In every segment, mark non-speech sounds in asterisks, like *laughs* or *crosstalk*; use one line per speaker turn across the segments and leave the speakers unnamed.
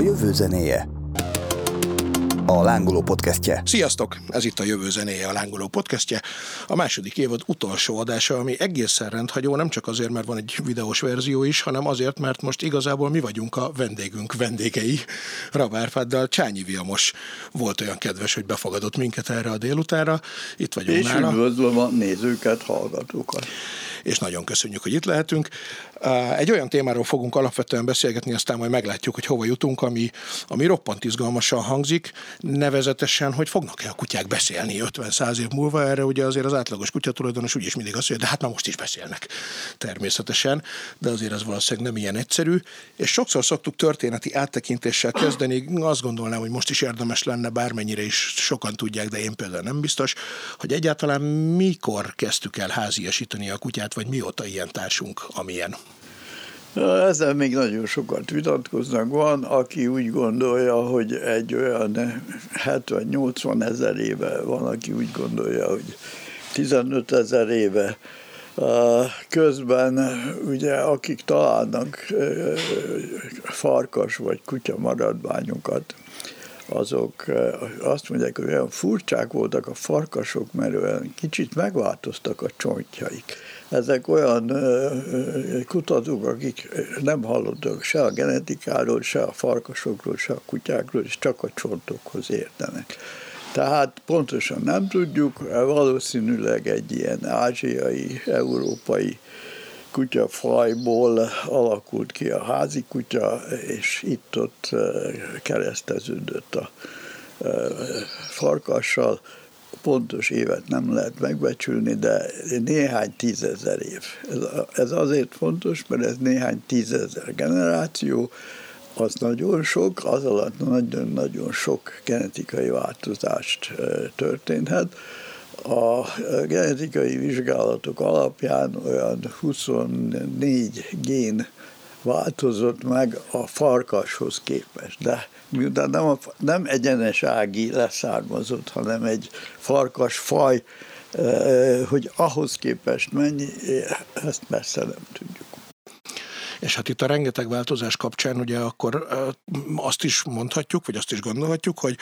A jövő zenéje. A Lángoló podcastje.
Sziasztok! Ez itt a Jövő zenéje, a Lángoló podcastje. A második évad utolsó adása, ami egészen rendhagyó, nem csak azért, mert van egy videós verzió is, hanem azért, mert most igazából mi vagyunk a vendégünk vendégei. Rabárfáddal Csányi Viamos volt olyan kedves, hogy befogadott minket erre a délutára. Itt vagyunk
És
nála.
üdvözlöm a nézőket, hallgatókat.
és nagyon köszönjük, hogy itt lehetünk. Egy olyan témáról fogunk alapvetően beszélgetni, aztán majd meglátjuk, hogy hova jutunk, ami, ami roppant izgalmasan hangzik, nevezetesen, hogy fognak-e a kutyák beszélni 50-100 év múlva, erre ugye azért az átlagos kutyatulajdonos úgyis mindig azt mondja, de hát már most is beszélnek természetesen, de azért ez valószínűleg nem ilyen egyszerű, és sokszor szoktuk történeti áttekintéssel kezdeni, azt gondolnám, hogy most is érdemes lenne, bármennyire is sokan tudják, de én például nem biztos, hogy egyáltalán mikor kezdtük el háziasítani a kutyát, vagy mióta ilyen társunk, amilyen.
Ezzel még nagyon sokat vitatkoznak. Van, aki úgy gondolja, hogy egy olyan 70-80 ezer éve, van, aki úgy gondolja, hogy 15 ezer éve. Közben ugye akik találnak farkas vagy kutya maradványokat, azok azt mondják, hogy olyan furcsák voltak a farkasok, mert olyan kicsit megváltoztak a csontjaik. Ezek olyan kutatók, akik nem hallottak se a genetikáról, se a farkasokról, se a kutyákról, és csak a csontokhoz értenek. Tehát pontosan nem tudjuk, valószínűleg egy ilyen ázsiai, európai kutyafajból alakult ki a házi kutya, és itt-ott kereszteződött a farkassal. Pontos évet nem lehet megbecsülni, de néhány tízezer év. Ez azért fontos, mert ez néhány tízezer generáció, az nagyon sok, az alatt nagyon-nagyon sok genetikai változást történhet a genetikai vizsgálatok alapján olyan 24 gén változott meg a farkashoz képest, de miután nem, a, nem egyenes ági leszármazott, hanem egy farkas faj, hogy ahhoz képest mennyi, ezt persze nem tudjuk.
És hát itt a rengeteg változás kapcsán ugye akkor azt is mondhatjuk, vagy azt is gondolhatjuk, hogy,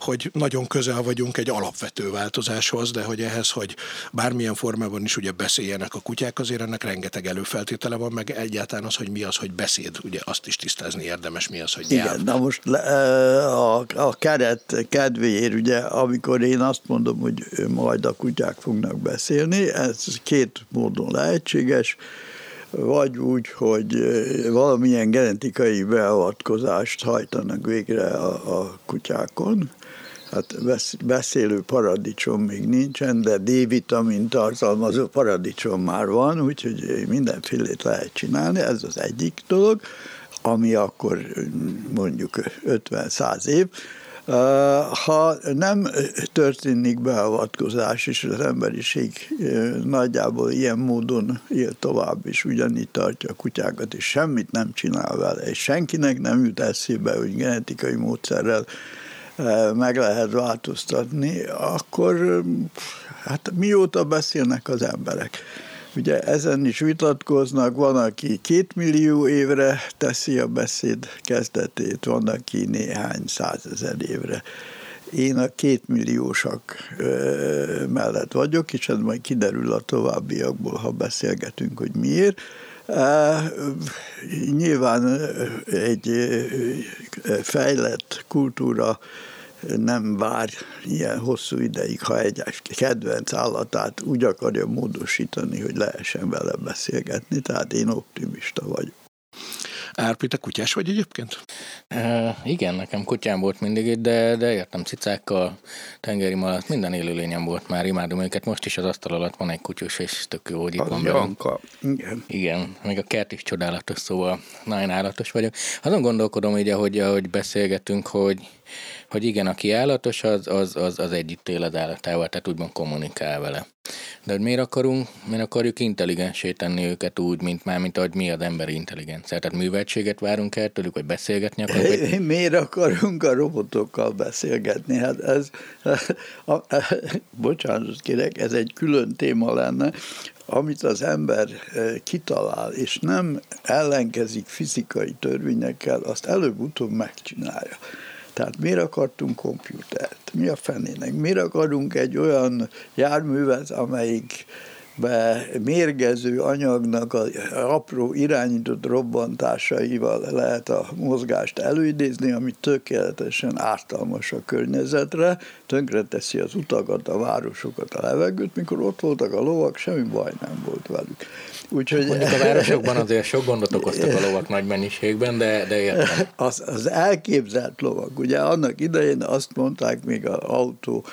hogy nagyon közel vagyunk egy alapvető változáshoz, de hogy ehhez, hogy bármilyen formában is ugye beszéljenek a kutyák, azért ennek rengeteg előfeltétele van, meg egyáltalán az, hogy mi az, hogy beszéd, ugye azt is tisztázni érdemes, mi az, hogy nyelv.
Igen, na most a, a keret kedvéért, ugye, amikor én azt mondom, hogy majd a kutyák fognak beszélni, ez két módon lehetséges, vagy úgy, hogy valamilyen genetikai beavatkozást hajtanak végre a, a kutyákon. Hát beszélő paradicsom még nincsen, de D-vitamin tartalmazó paradicsom már van, úgyhogy mindenfélét lehet csinálni, ez az egyik dolog, ami akkor mondjuk 50-100 év. Ha nem történik beavatkozás, és az emberiség nagyjából ilyen módon él tovább, és ugyanígy tartja a kutyákat, és semmit nem csinál vele, és senkinek nem jut eszébe, hogy genetikai módszerrel meg lehet változtatni, akkor hát mióta beszélnek az emberek? Ugye ezen is vitatkoznak, van, aki két millió évre teszi a beszéd kezdetét, van, aki néhány százezer évre. Én a két milliósak mellett vagyok, és ez majd kiderül a továbbiakból, ha beszélgetünk, hogy miért. Nyilván egy fejlett kultúra nem vár ilyen hosszú ideig, ha egy kedvenc állatát úgy akarja módosítani, hogy lehessen vele beszélgetni, tehát én optimista vagyok.
Árpi, te kutyás vagy egyébként?
E, igen, nekem kutyám volt mindig, de, de értem cicákkal, tengeri malac, minden élőlényem volt már, imádom őket. Most is az asztal alatt van egy kutyus, és tök jó, hogy itt van
Janka. Igen.
Igen, még a kert is csodálatos, szóval nagyon állatos vagyok. Azon gondolkodom így, ahogy, ahogy beszélgetünk, hogy hogy igen, aki állatos, az, az, az, az együtt él az állatával, tehát úgymond kommunikál vele. De hogy miért akarunk, miért akarjuk intelligensé tenni őket úgy, mint már, mint ahogy mi az emberi intelligencia? Tehát műveltséget várunk el tőlük, vagy beszélgetni akarunk? Vagy...
Miért akarunk a robotokkal beszélgetni? Hát ez, a, a, bocsánat kérek, ez egy külön téma lenne, amit az ember eh, kitalál, és nem ellenkezik fizikai törvényekkel, azt előbb-utóbb megcsinálja. Tehát miért akartunk komputert? Mi a fenének? Miért akarunk egy olyan járművet, amelyik be mérgező anyagnak a apró irányított robbantásaival lehet a mozgást előidézni, ami tökéletesen ártalmas a környezetre, tönkreteszi az utakat, a városokat, a levegőt, mikor ott voltak a lovak, semmi baj nem volt velük.
Úgyhogy... Mondjuk a városokban azért sok gondot okoztak a lovak nagy mennyiségben, de, de értem.
Az, az elképzelt lovak. Ugye annak idején azt mondták még az autó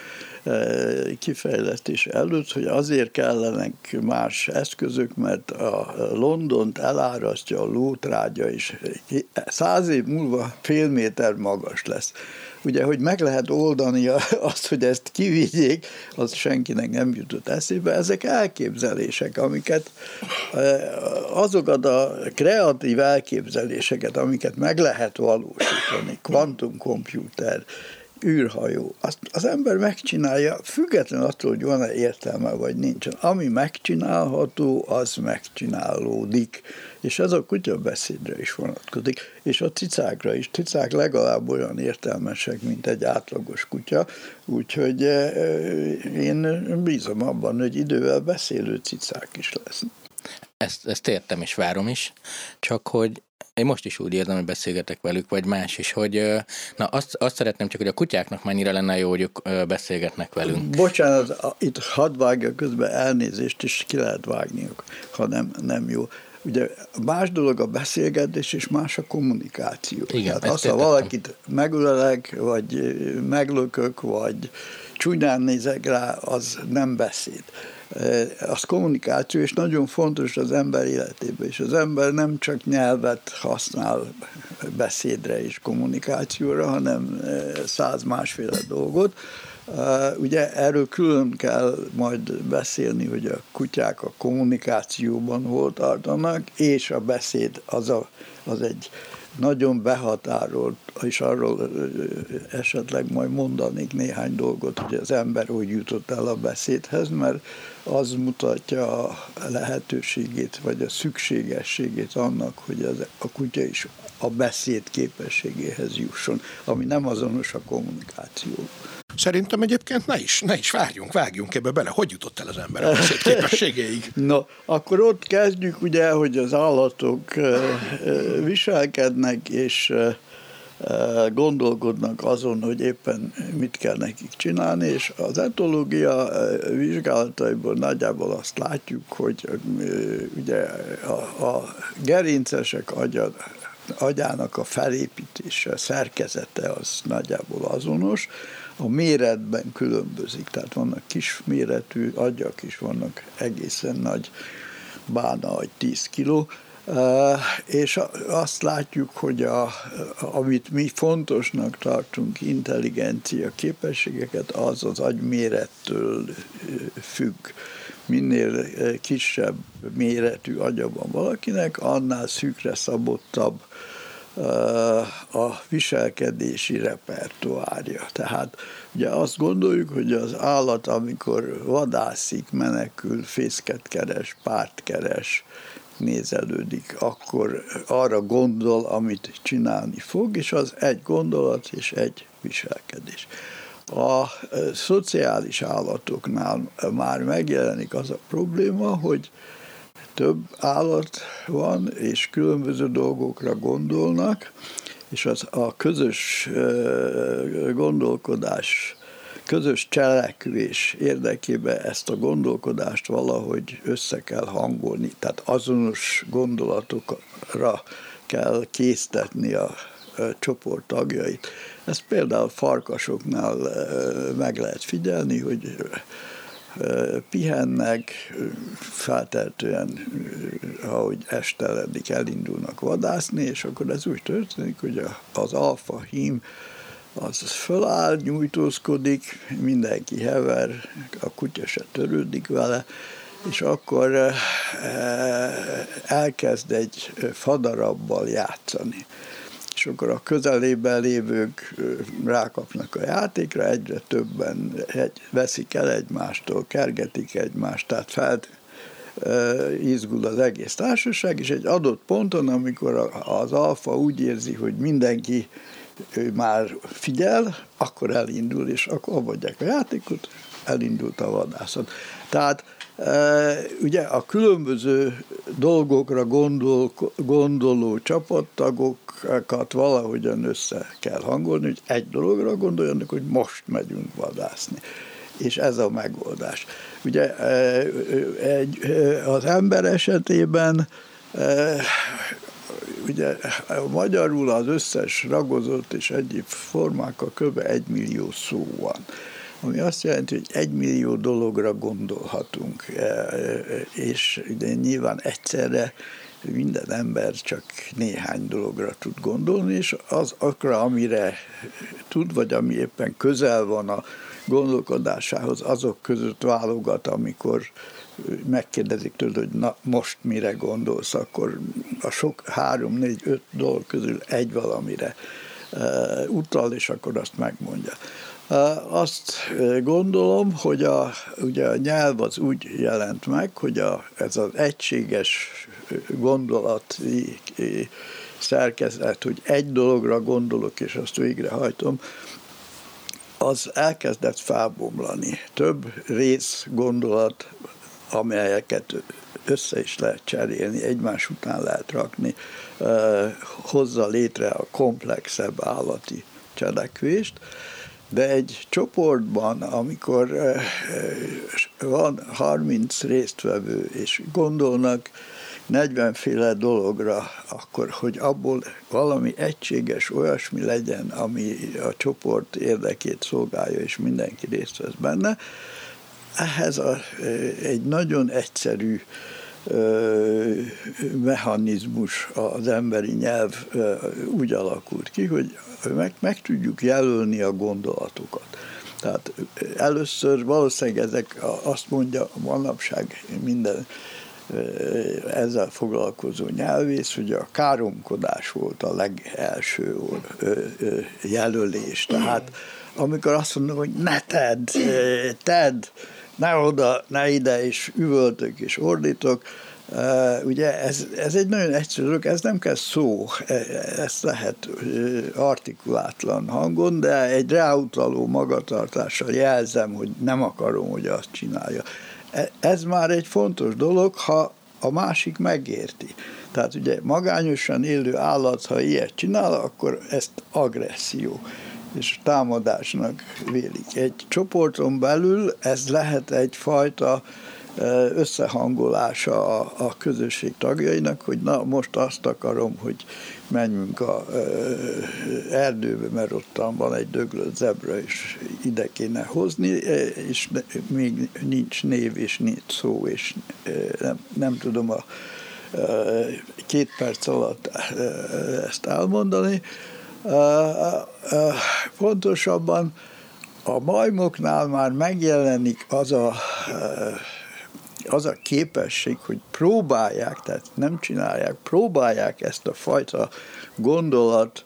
kifejlesztés előtt, hogy azért kellenek más eszközök, mert a Londont elárasztja a lótrágya, és száz év múlva fél méter magas lesz. Ugye, hogy meg lehet oldani azt, hogy ezt kivigyék, az senkinek nem jutott eszébe. Ezek elképzelések, amiket azokat a kreatív elképzeléseket, amiket meg lehet valósítani, kvantumkomputer, űrhajó. Azt az ember megcsinálja, független attól, hogy van-e értelme, vagy nincsen. Ami megcsinálható, az megcsinálódik. És ez a kutyabeszédre is vonatkozik, és a cicákra is. Cicák legalább olyan értelmesek, mint egy átlagos kutya, úgyhogy eh, én bízom abban, hogy idővel beszélő cicák is lesznek.
Ezt, ezt értem és várom is, csak hogy én most is úgy érzem, hogy beszélgetek velük, vagy más is, hogy na azt, azt szeretném csak, hogy a kutyáknak mennyire lenne jó, hogy ők beszélgetnek velünk.
Bocsánat, itt hadd vágja közben elnézést, és ki lehet vágniuk, ha nem, nem jó. Ugye más dolog a beszélgetés, és más a kommunikáció.
Igen,
Tehát az, ha valakit megölelek, vagy meglökök, vagy csúnyán nézek rá, az nem beszéd az kommunikáció, és nagyon fontos az ember életében, és az ember nem csak nyelvet használ beszédre és kommunikációra, hanem száz másféle dolgot. Ugye erről külön kell majd beszélni, hogy a kutyák a kommunikációban hol tartanak, és a beszéd az, a, az egy nagyon behatárolt, és arról esetleg majd mondanék néhány dolgot, hogy az ember hogy jutott el a beszédhez, mert az mutatja a lehetőségét, vagy a szükségességét annak, hogy az, a kutya is a beszéd képességéhez jusson, ami nem azonos a kommunikáció.
Szerintem egyébként ne is, ne is várjunk, vágjunk ebbe bele. Hogy jutott el az ember a beszéd képességéig? *laughs*
No, akkor ott kezdjük ugye, hogy az állatok viselkednek, és gondolkodnak azon, hogy éppen mit kell nekik csinálni, és az etológia vizsgálataiból nagyjából azt látjuk, hogy ugye a, a gerincesek agya, agyának a felépítése, szerkezete az nagyjából azonos, a méretben különbözik, tehát vannak kis méretű agyak is, vannak egészen nagy bána, vagy 10 kiló, és azt látjuk, hogy a, amit mi fontosnak tartunk, intelligencia képességeket, az az agymérettől függ. Minél kisebb méretű agya van valakinek, annál szűkre szabottabb a viselkedési repertoárja. Tehát ugye azt gondoljuk, hogy az állat, amikor vadászik, menekül, fészket keres, párt keres, nézelődik, akkor arra gondol, amit csinálni fog, és az egy gondolat és egy viselkedés. A szociális állatoknál már megjelenik az a probléma, hogy több állat van, és különböző dolgokra gondolnak, és az a közös gondolkodás közös cselekvés érdekében ezt a gondolkodást valahogy össze kell hangolni, tehát azonos gondolatokra kell késztetni a csoport tagjait. Ezt például farkasoknál meg lehet figyelni, hogy pihennek, felteltően, ahogy esteledik, elindulnak vadászni, és akkor ez úgy történik, hogy az alfa hím az föláll, nyújtózkodik, mindenki hever, a kutya se törődik vele, és akkor elkezd egy fadarabbal játszani és akkor a közelében lévők rákapnak a játékra, egyre többen veszik el egymástól, kergetik egymást, tehát fel izgul az egész társaság, és egy adott ponton, amikor az alfa úgy érzi, hogy mindenki ő már figyel, akkor elindul, és akkor abadják a játékot, elindult a vadászat. Tehát ugye a különböző dolgokra gondol, gondoló csapattagokat valahogyan össze kell hangolni, hogy egy dologra gondoljanak, hogy most megyünk vadászni. És ez a megoldás. Ugye egy, az ember esetében ugye magyarul az összes ragozott és egyéb formákkal kb. egy millió szó van ami azt jelenti, hogy egy millió dologra gondolhatunk, e, e, és de nyilván egyszerre minden ember csak néhány dologra tud gondolni, és az akra, amire tud, vagy ami éppen közel van a gondolkodásához, azok között válogat, amikor megkérdezik tőle, hogy na most mire gondolsz, akkor a sok három, négy, öt dolog közül egy valamire uh, utal, és akkor azt megmondja. Azt gondolom, hogy a, ugye a nyelv az úgy jelent meg, hogy a, ez az egységes gondolati szerkezet, hogy egy dologra gondolok, és azt végrehajtom, az elkezdett felbomlani. Több rész gondolat, amelyeket össze is lehet cserélni, egymás után lehet rakni, hozza létre a komplexebb állati cselekvést de egy csoportban, amikor eh, eh, van 30 résztvevő, és gondolnak 40 féle dologra, akkor, hogy abból valami egységes olyasmi legyen, ami a csoport érdekét szolgálja, és mindenki részt vesz benne, ehhez a, eh, egy nagyon egyszerű mechanizmus az emberi nyelv úgy alakult ki, hogy meg, meg tudjuk jelölni a gondolatokat. Tehát először valószínűleg ezek azt mondja manapság minden ezzel foglalkozó nyelvész, hogy a káromkodás volt a legelső jelölés. Tehát amikor azt mondom, hogy ne tedd, tedd, ne oda, ne ide, és üvöltök és ordítok, ugye ez, ez egy nagyon egyszerű dolog, ez nem kell szó, e, ezt lehet artikulátlan hangon, de egy ráutaló magatartással jelzem, hogy nem akarom, hogy azt csinálja. E, ez már egy fontos dolog, ha a másik megérti. Tehát ugye magányosan élő állat, ha ilyet csinál, akkor ezt agresszió és támadásnak vélik. Egy csoporton belül ez lehet egyfajta összehangolása a, a közösség tagjainak, hogy na most azt akarom, hogy menjünk a erdőbe, mert ott van egy döglött zebra, és ide kéne hozni, és még nincs név, és nincs szó, és nem, nem tudom a két perc alatt ezt elmondani. Pontosabban a majmoknál már megjelenik az a az a képesség, hogy próbálják, tehát nem csinálják, próbálják ezt a fajta gondolat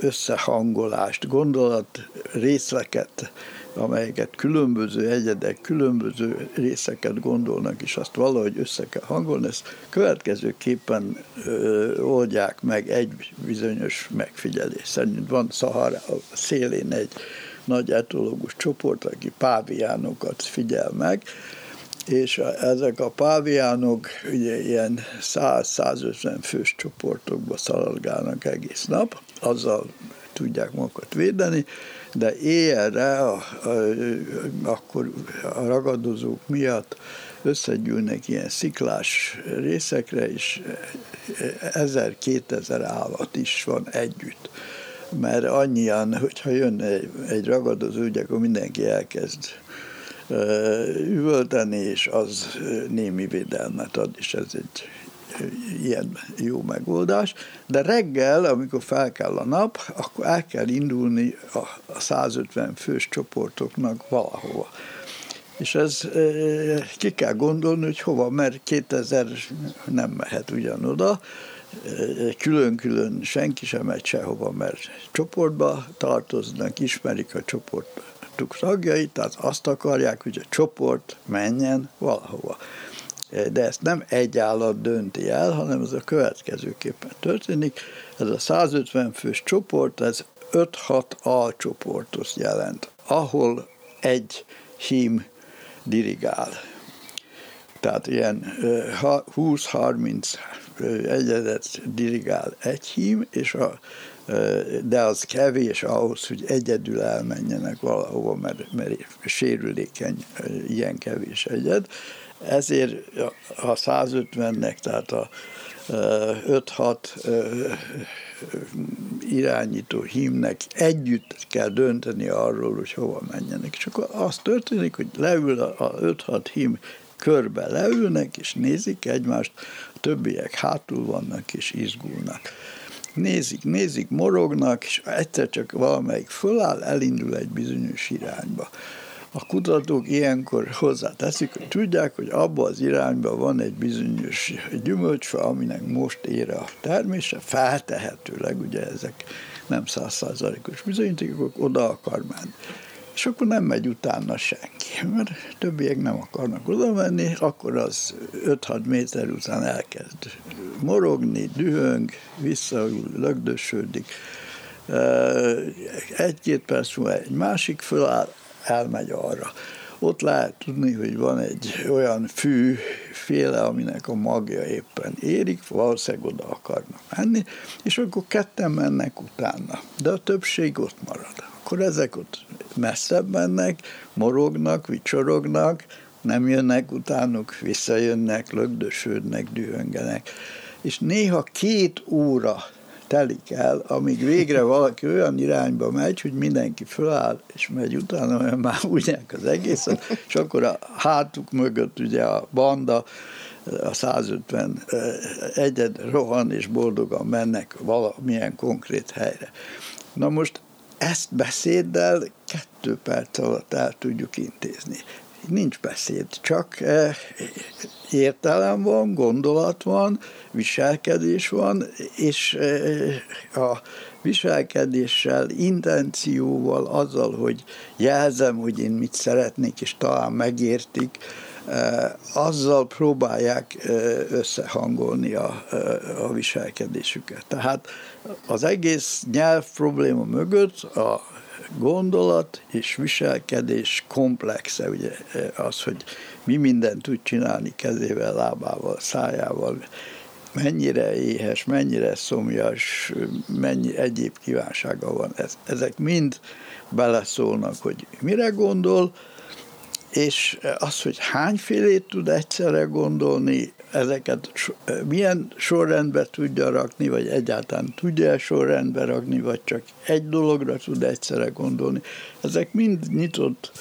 összehangolást, gondolat részleket, amelyeket különböző egyedek, különböző részeket gondolnak, és azt valahogy össze kell hangolni, ezt következőképpen ö, oldják meg egy bizonyos megfigyelés szerint. Van Szahara szélén egy nagy etológus csoport, aki páviánokat figyel meg, és ezek a páviánok ugye ilyen 100-150 fős csoportokba szaladgálnak egész nap, azzal tudják magukat védeni, de éjjelre a, a, akkor a ragadozók miatt összegyűlnek ilyen sziklás részekre, és 1000-2000 állat is van együtt. Mert annyian, hogyha jön egy, egy ragadozó, ugye akkor mindenki elkezd üvölteni, és az némi védelmet ad, és ez egy ilyen jó megoldás, de reggel, amikor fel kell a nap, akkor el kell indulni a 150 fős csoportoknak valahova. És ez ki kell gondolni, hogy hova, mert 2000 nem mehet ugyanoda, külön-külön senki sem megy sehova, mert csoportba tartoznak, ismerik a csoportuk tagjait, tehát azt akarják, hogy a csoport menjen valahova. De ezt nem egy állat dönti el, hanem ez a következőképpen történik. Ez a 150 fős csoport, ez 5-6 alcsoportot jelent, ahol egy hím dirigál. Tehát ilyen 20-30 egyedet dirigál egy hím, és a, de az kevés ahhoz, hogy egyedül elmenjenek valahova, mert, mert sérülékeny ilyen kevés egyed. Ezért a 150-nek, tehát a 5-6 irányító hímnek együtt kell dönteni arról, hogy hova menjenek. És akkor az történik, hogy leül a 5-6 hím körbe leülnek, és nézik egymást, a többiek hátul vannak, és izgulnak. Nézik, nézik, morognak, és egyszer csak valamelyik föláll, elindul egy bizonyos irányba. A kutatók ilyenkor hozzáteszik, hogy tudják, hogy abba az irányba van egy bizonyos gyümölcsfa, aminek most ér a termése, feltehetőleg, ugye ezek nem százszázalékos bizonyítékok, oda akar menni és akkor nem megy utána senki, mert többiek nem akarnak oda menni, akkor az 5-6 méter után elkezd morogni, dühöng, visszaül, lögdösödik. Egy-két perc múlva egy másik föláll, elmegy arra. Ott lehet tudni, hogy van egy olyan fű féle, aminek a magja éppen érik, valószínűleg oda akarnak menni, és akkor ketten mennek utána, de a többség ott marad akkor ezek ott messzebb mennek, morognak, vicsorognak, nem jönnek utánuk, visszajönnek, lögdösödnek, dühöngenek. És néha két óra telik el, amíg végre valaki olyan irányba megy, hogy mindenki föláll, és megy utána, olyan már ugyanek az egészet, és akkor a hátuk mögött ugye a banda, a 150 egyed rohan, és boldogan mennek valamilyen konkrét helyre. Na most ezt beszéddel kettő perc alatt el tudjuk intézni. Nincs beszéd, csak eh, értelem van, gondolat van, viselkedés van, és eh, a viselkedéssel, intencióval, azzal, hogy jelzem, hogy én mit szeretnék, és talán megértik, azzal próbálják összehangolni a, a viselkedésüket. Tehát az egész nyelv probléma mögött a gondolat és viselkedés komplexe, ugye az, hogy mi mindent tud csinálni kezével, lábával, szájával, mennyire éhes, mennyire szomjas, mennyi egyéb kívánsága van. ezek mind beleszólnak, hogy mire gondol, és az, hogy hányfélét tud egyszerre gondolni, ezeket milyen sorrendbe tudja rakni, vagy egyáltalán tudja sorrendbe rakni, vagy csak egy dologra tud egyszerre gondolni. Ezek mind nyitott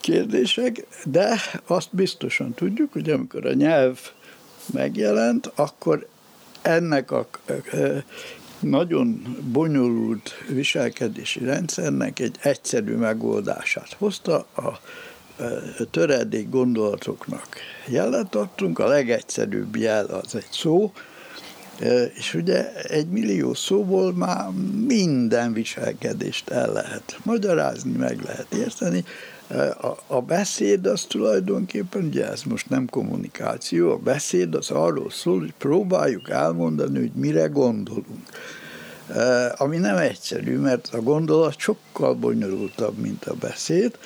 kérdések, de azt biztosan tudjuk, hogy amikor a nyelv megjelent, akkor ennek a nagyon bonyolult viselkedési rendszernek egy egyszerű megoldását hozta, a töredék gondolatoknak jelet adtunk, a legegyszerűbb jel az egy szó, és ugye egy millió szóból már minden viselkedést el lehet magyarázni, meg lehet érteni. A, beszéd az tulajdonképpen, ugye ez most nem kommunikáció, a beszéd az arról szól, hogy próbáljuk elmondani, hogy mire gondolunk. Ami nem egyszerű, mert a gondolat sokkal bonyolultabb, mint a beszéd,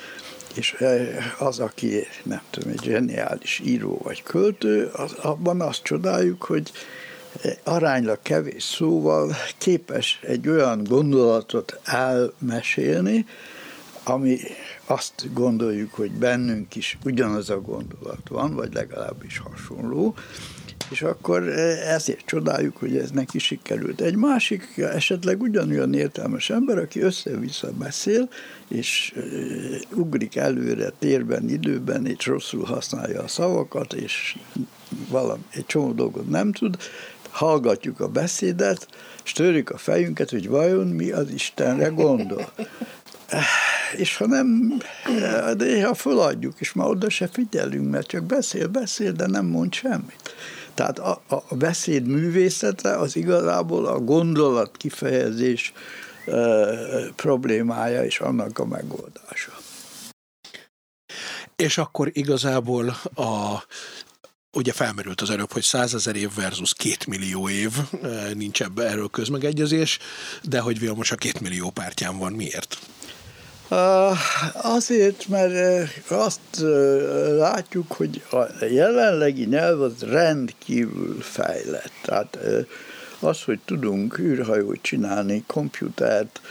és az, aki nem tudom, egy zseniális író vagy költő, az, abban azt csodáljuk, hogy aránylag kevés szóval képes egy olyan gondolatot elmesélni, ami azt gondoljuk, hogy bennünk is ugyanaz a gondolat van, vagy legalábbis hasonló, És akkor ezért csodáljuk, hogy ez neki sikerült. Egy másik, esetleg ugyanolyan értelmes ember, aki össze-vissza beszél, és ugrik előre térben, időben, és rosszul használja a szavakat, és valami, egy csomó dolgot nem tud, hallgatjuk a beszédet, és törjük a fejünket, hogy vajon mi az Istenre gondol. És ha nem, de néha feladjuk, és már oda se figyelünk, mert csak beszél, beszél, de nem mond semmit. Tehát a, a beszéd művészete az igazából a gondolat kifejezés e, problémája és annak a megoldása.
És akkor igazából a ugye felmerült az előbb, hogy százezer év versus két millió év, nincs ebbe erről közmegegyezés, de hogy Vilmos a két millió pártján van, miért?
Azért, mert azt látjuk, hogy a jelenlegi nyelv az rendkívül fejlett. Tehát az, hogy tudunk űrhajót csinálni, komputert,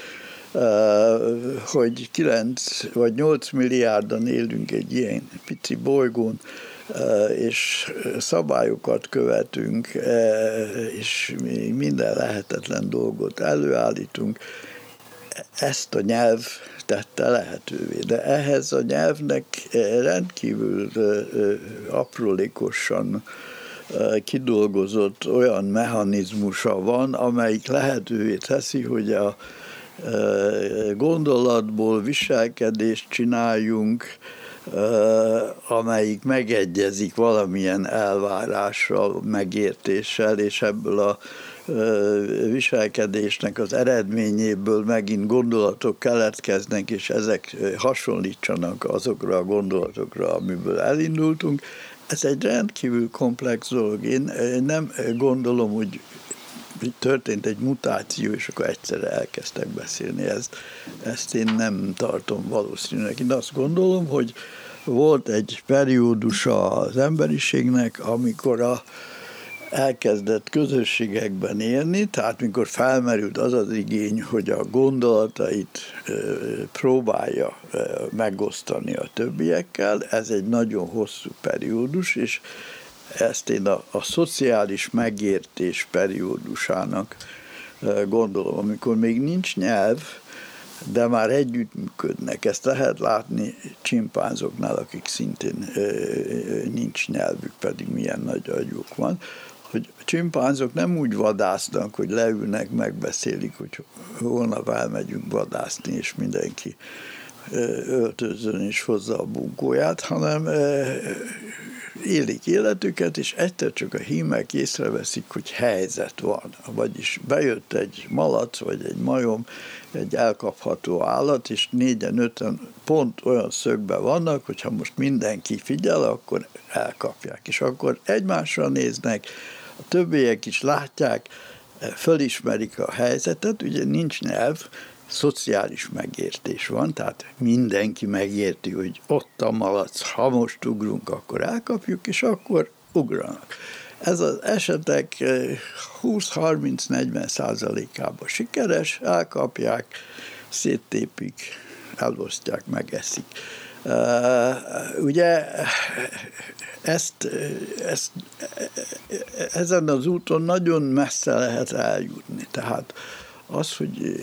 hogy 9 vagy 8 milliárdan élünk egy ilyen pici bolygón, és szabályokat követünk, és minden lehetetlen dolgot előállítunk, ezt a nyelv tette lehetővé. De ehhez a nyelvnek rendkívül aprólékosan kidolgozott olyan mechanizmusa van, amelyik lehetővé teszi, hogy a gondolatból viselkedést csináljunk, amelyik megegyezik valamilyen elvárással, megértéssel, és ebből a viselkedésnek az eredményéből megint gondolatok keletkeznek, és ezek hasonlítsanak azokra a gondolatokra, amiből elindultunk. Ez egy rendkívül komplex dolog. Én nem gondolom, hogy történt egy mutáció, és akkor egyszerre elkezdtek beszélni. Ezt, ezt én nem tartom valószínűleg. Én azt gondolom, hogy volt egy periódusa az emberiségnek, amikor a, elkezdett közösségekben élni, tehát mikor felmerült az az igény, hogy a gondolatait próbálja megosztani a többiekkel, ez egy nagyon hosszú periódus, és ezt én a, a szociális megértés periódusának gondolom, amikor még nincs nyelv, de már együttműködnek. Ezt lehet látni csimpánzoknál, akik szintén nincs nyelvük, pedig milyen nagy agyuk van hogy a csimpánzok nem úgy vadásznak, hogy leülnek, megbeszélik, hogy holnap elmegyünk vadászni, és mindenki öltözön és hozza a bunkóját, hanem élik életüket, és egyszer csak a hímek észreveszik, hogy helyzet van. Vagyis bejött egy malac, vagy egy majom, egy elkapható állat, és négyen, öten pont olyan szögben vannak, hogyha most mindenki figyel, akkor elkapják. És akkor egymásra néznek, a többiek is látják, fölismerik a helyzetet, ugye nincs nyelv, szociális megértés van, tehát mindenki megérti, hogy ott a malac, ha most ugrunk, akkor elkapjuk, és akkor ugranak. Ez az esetek 20-30-40 eh, százalékában sikeres, elkapják, széttépik, elosztják, megeszik. Ugye ezt, ezt, ezen az úton nagyon messze lehet eljutni. Tehát az, hogy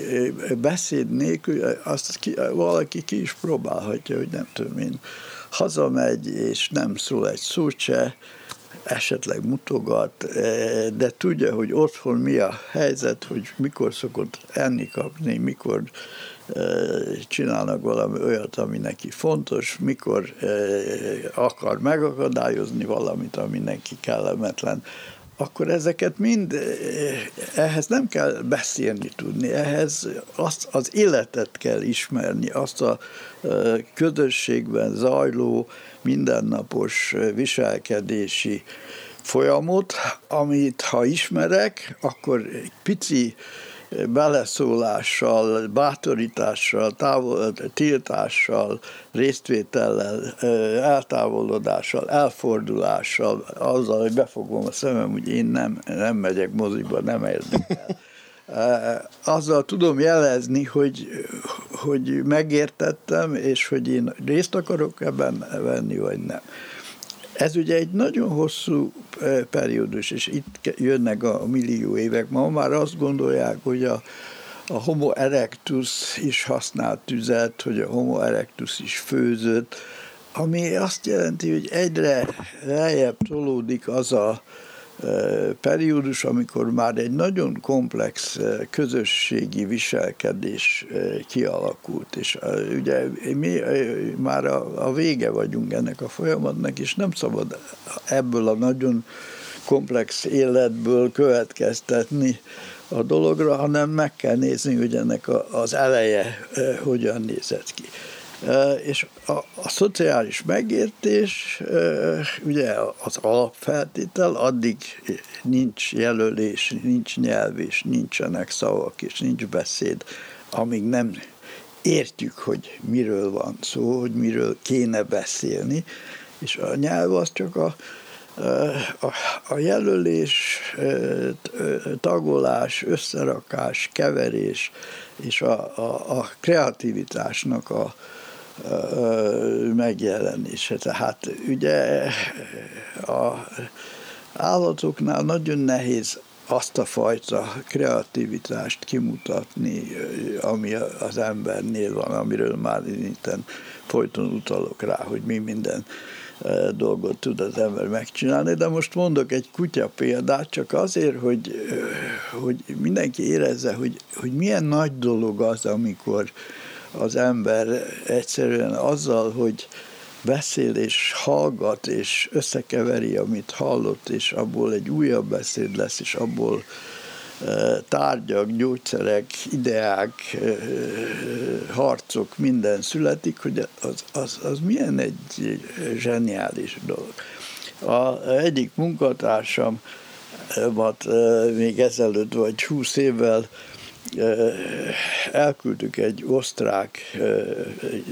beszéd nélkül, azt ki, valaki ki is próbálhatja, hogy nem tudom én, hazamegy, és nem szól egy szót se, esetleg mutogat, de tudja, hogy otthon mi a helyzet, hogy mikor szokott enni kapni, mikor csinálnak valami olyat, ami neki fontos, mikor akar megakadályozni valamit, ami neki kellemetlen, akkor ezeket mind, ehhez nem kell beszélni tudni, ehhez azt az életet kell ismerni, azt a közösségben zajló mindennapos viselkedési folyamot, amit ha ismerek, akkor egy pici beleszólással, bátorítással, távol, tiltással, résztvétellel, eltávolodással, elfordulással, azzal, hogy befogom a szemem, hogy én nem, nem megyek moziba, nem érdekel. Azzal tudom jelezni, hogy, hogy megértettem, és hogy én részt akarok ebben venni, vagy nem. Ez ugye egy nagyon hosszú periódus, és itt jönnek a millió évek. Ma már azt gondolják, hogy a, a Homo erectus is használt tüzet, hogy a Homo erectus is főzött, ami azt jelenti, hogy egyre lejjebb tolódik az a periódus, amikor már egy nagyon komplex közösségi viselkedés kialakult, és ugye mi már a, a vége vagyunk ennek a folyamatnak, és nem szabad ebből a nagyon komplex életből következtetni a dologra, hanem meg kell nézni, hogy ennek az eleje hogyan nézett ki. És a, a szociális megértés ugye az alapfeltétel, addig nincs jelölés, nincs nyelv, és nincsenek szavak, és nincs beszéd, amíg nem értjük, hogy miről van szó, hogy miről kéne beszélni, és a nyelv az csak a, a, a jelölés, tagolás, összerakás, keverés és a, a, a kreativitásnak a, megjelenése. Tehát ugye a állatoknál nagyon nehéz azt a fajta kreativitást kimutatni, ami az embernél van, amiről már itt folyton utalok rá, hogy mi minden dolgot tud az ember megcsinálni, de most mondok egy kutya példát, csak azért, hogy, hogy mindenki érezze, hogy, hogy milyen nagy dolog az, amikor az ember egyszerűen azzal, hogy beszél és hallgat, és összekeveri, amit hallott, és abból egy újabb beszéd lesz, és abból e, tárgyak, gyógyszerek, ideák, e, harcok, minden születik, hogy az, az, az milyen egy zseniális dolog. A egyik munkatársam e, még ezelőtt vagy húsz évvel elküldtük egy osztrák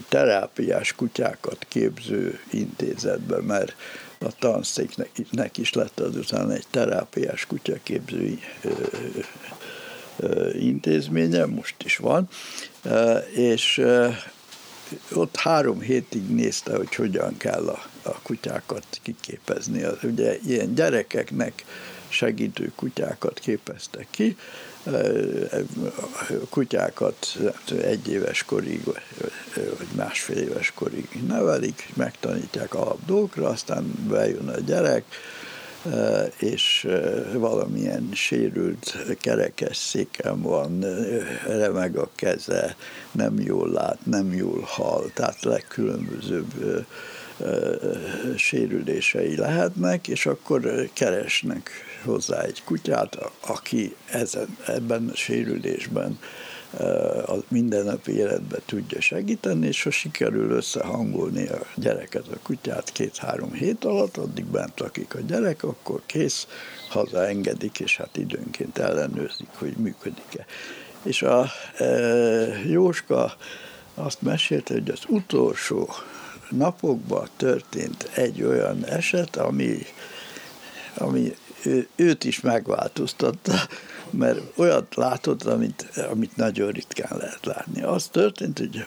terápiás kutyákat képző intézetbe, mert a tanszéknek is lett azután egy terápiás kutyaképző intézménye, most is van, és ott három hétig nézte, hogy hogyan kell a, a kutyákat kiképezni. Ugye ilyen gyerekeknek segítő kutyákat képeztek ki, kutyákat egy éves korig, vagy másfél éves korig nevelik, megtanítják alapdolgokra, aztán bejön a gyerek, és valamilyen sérült kerekes széken van, remeg a keze, nem jól lát, nem jól hal, tehát legkülönbözőbb sérülései lehetnek, és akkor keresnek hozzá egy kutyát, aki ezen, ebben a sérülésben a mindennapi életben tudja segíteni, és ha sikerül összehangolni a gyereket, a kutyát két-három hét alatt, addig bent lakik a gyerek, akkor kész, hazaengedik, és hát időnként ellenőrzik, hogy működik-e. És a e, Jóska azt mesélte, hogy az utolsó napokban történt egy olyan eset, ami, ami ő, őt is megváltoztatta, mert olyat látott, amit, amit nagyon ritkán lehet látni. Az történt, hogy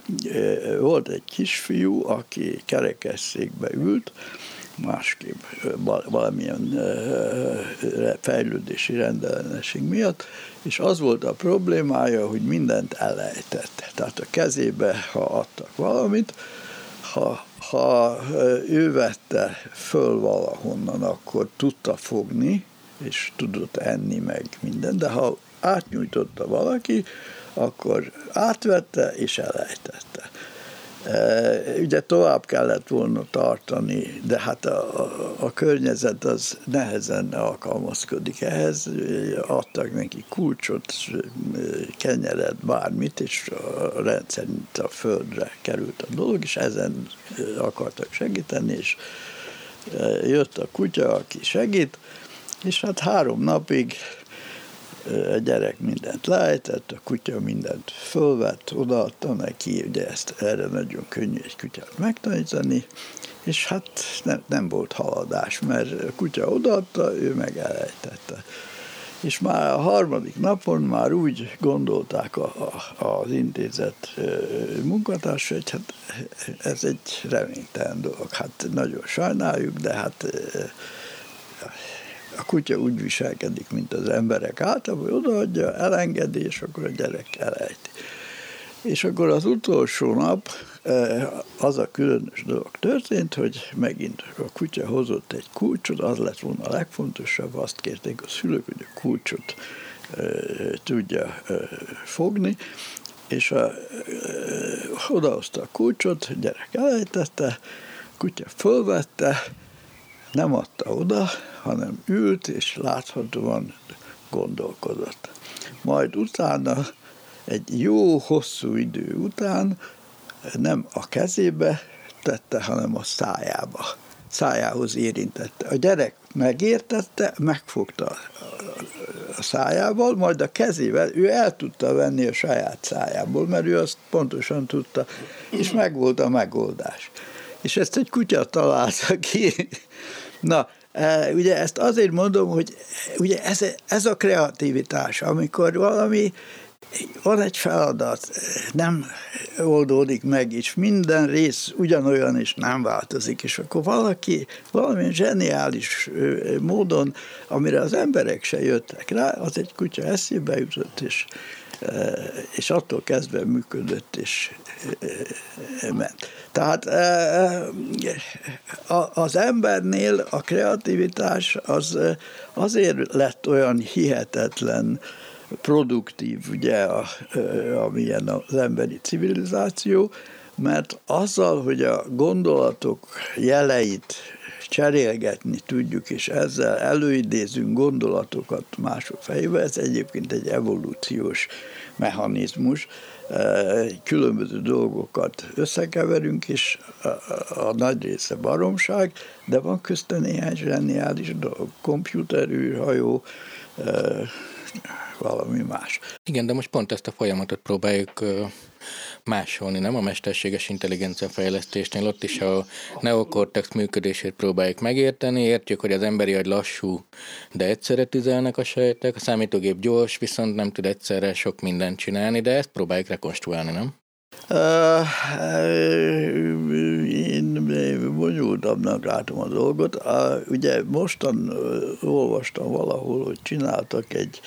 volt egy kisfiú, aki kerekesszékbe ült, másképp valamilyen fejlődési rendellenesség miatt, és az volt a problémája, hogy mindent elejtett. Tehát a kezébe, ha adtak valamit, ha ha ő vette föl valahonnan, akkor tudta fogni, és tudott enni meg minden, de ha átnyújtotta valaki, akkor átvette és elejtette. Ugye tovább kellett volna tartani, de hát a, a, a környezet az nehezen alkalmazkodik ehhez. Adtak neki kulcsot, kenyeret, bármit, és a rendszerint a földre került a dolog, és ezen akartak segíteni, és jött a kutya, aki segít, és hát három napig a gyerek mindent lejtett, a kutya mindent fölvett, odaadta neki, ugye ezt erre nagyon könnyű egy kutyát megtanítani, és hát nem, nem volt haladás, mert a kutya odaadta, ő meg elejtette. és már a harmadik napon már úgy gondolták a, a, az intézet munkatársai, hogy hát ez egy reménytelen dolog. Hát nagyon sajnáljuk, de hát a kutya úgy viselkedik, mint az emberek általában, hogy odaadja, elengedi, és akkor a gyerek elejti. És akkor az utolsó nap az a különös dolog történt, hogy megint a kutya hozott egy kulcsot, az lett volna a legfontosabb, azt kérték a szülők, hogy a kulcsot tudja fogni, és a, odahozta a kulcsot, a gyerek elejtette, a kutya fölvette, nem adta oda, hanem ült, és láthatóan gondolkodott. Majd utána, egy jó hosszú idő után nem a kezébe tette, hanem a szájába. Szájához érintette. A gyerek megértette, megfogta a szájával, majd a kezével ő el tudta venni a saját szájából, mert ő azt pontosan tudta, és megvolt a megoldás. És ezt egy kutya találta ki. Na, e, ugye ezt azért mondom, hogy ugye ez, ez a kreativitás, amikor valami van egy feladat, nem oldódik meg, és minden rész ugyanolyan, és nem változik, és akkor valaki valamilyen zseniális módon, amire az emberek se jöttek rá, az egy kutya eszébe jutott, és, és attól kezdve működött, és. Tehát az embernél a kreativitás az azért lett olyan hihetetlen, produktív, ugye, amilyen az emberi civilizáció, mert azzal, hogy a gondolatok jeleit cserélgetni tudjuk, és ezzel előidézünk gondolatokat mások fejébe, ez egyébként egy evolúciós mechanizmus, különböző dolgokat összekeverünk, és a, nagy része baromság, de van közte néhány zseniális dolog, komputerűrhajó, valami más.
Igen, de most pont ezt a folyamatot próbáljuk másolni, nem a mesterséges intelligencia fejlesztésnél, ott is a neokortex működését próbáljuk megérteni, értjük, hogy az emberi agy lassú, de egyszerre tüzelnek a sejtek, a számítógép gyors, viszont nem tud egyszerre sok mindent csinálni, de ezt próbáljuk rekonstruálni, nem?
Én bonyolultabbnak látom a dolgot. Ugye mostan olvastam valahol, hogy csináltak egy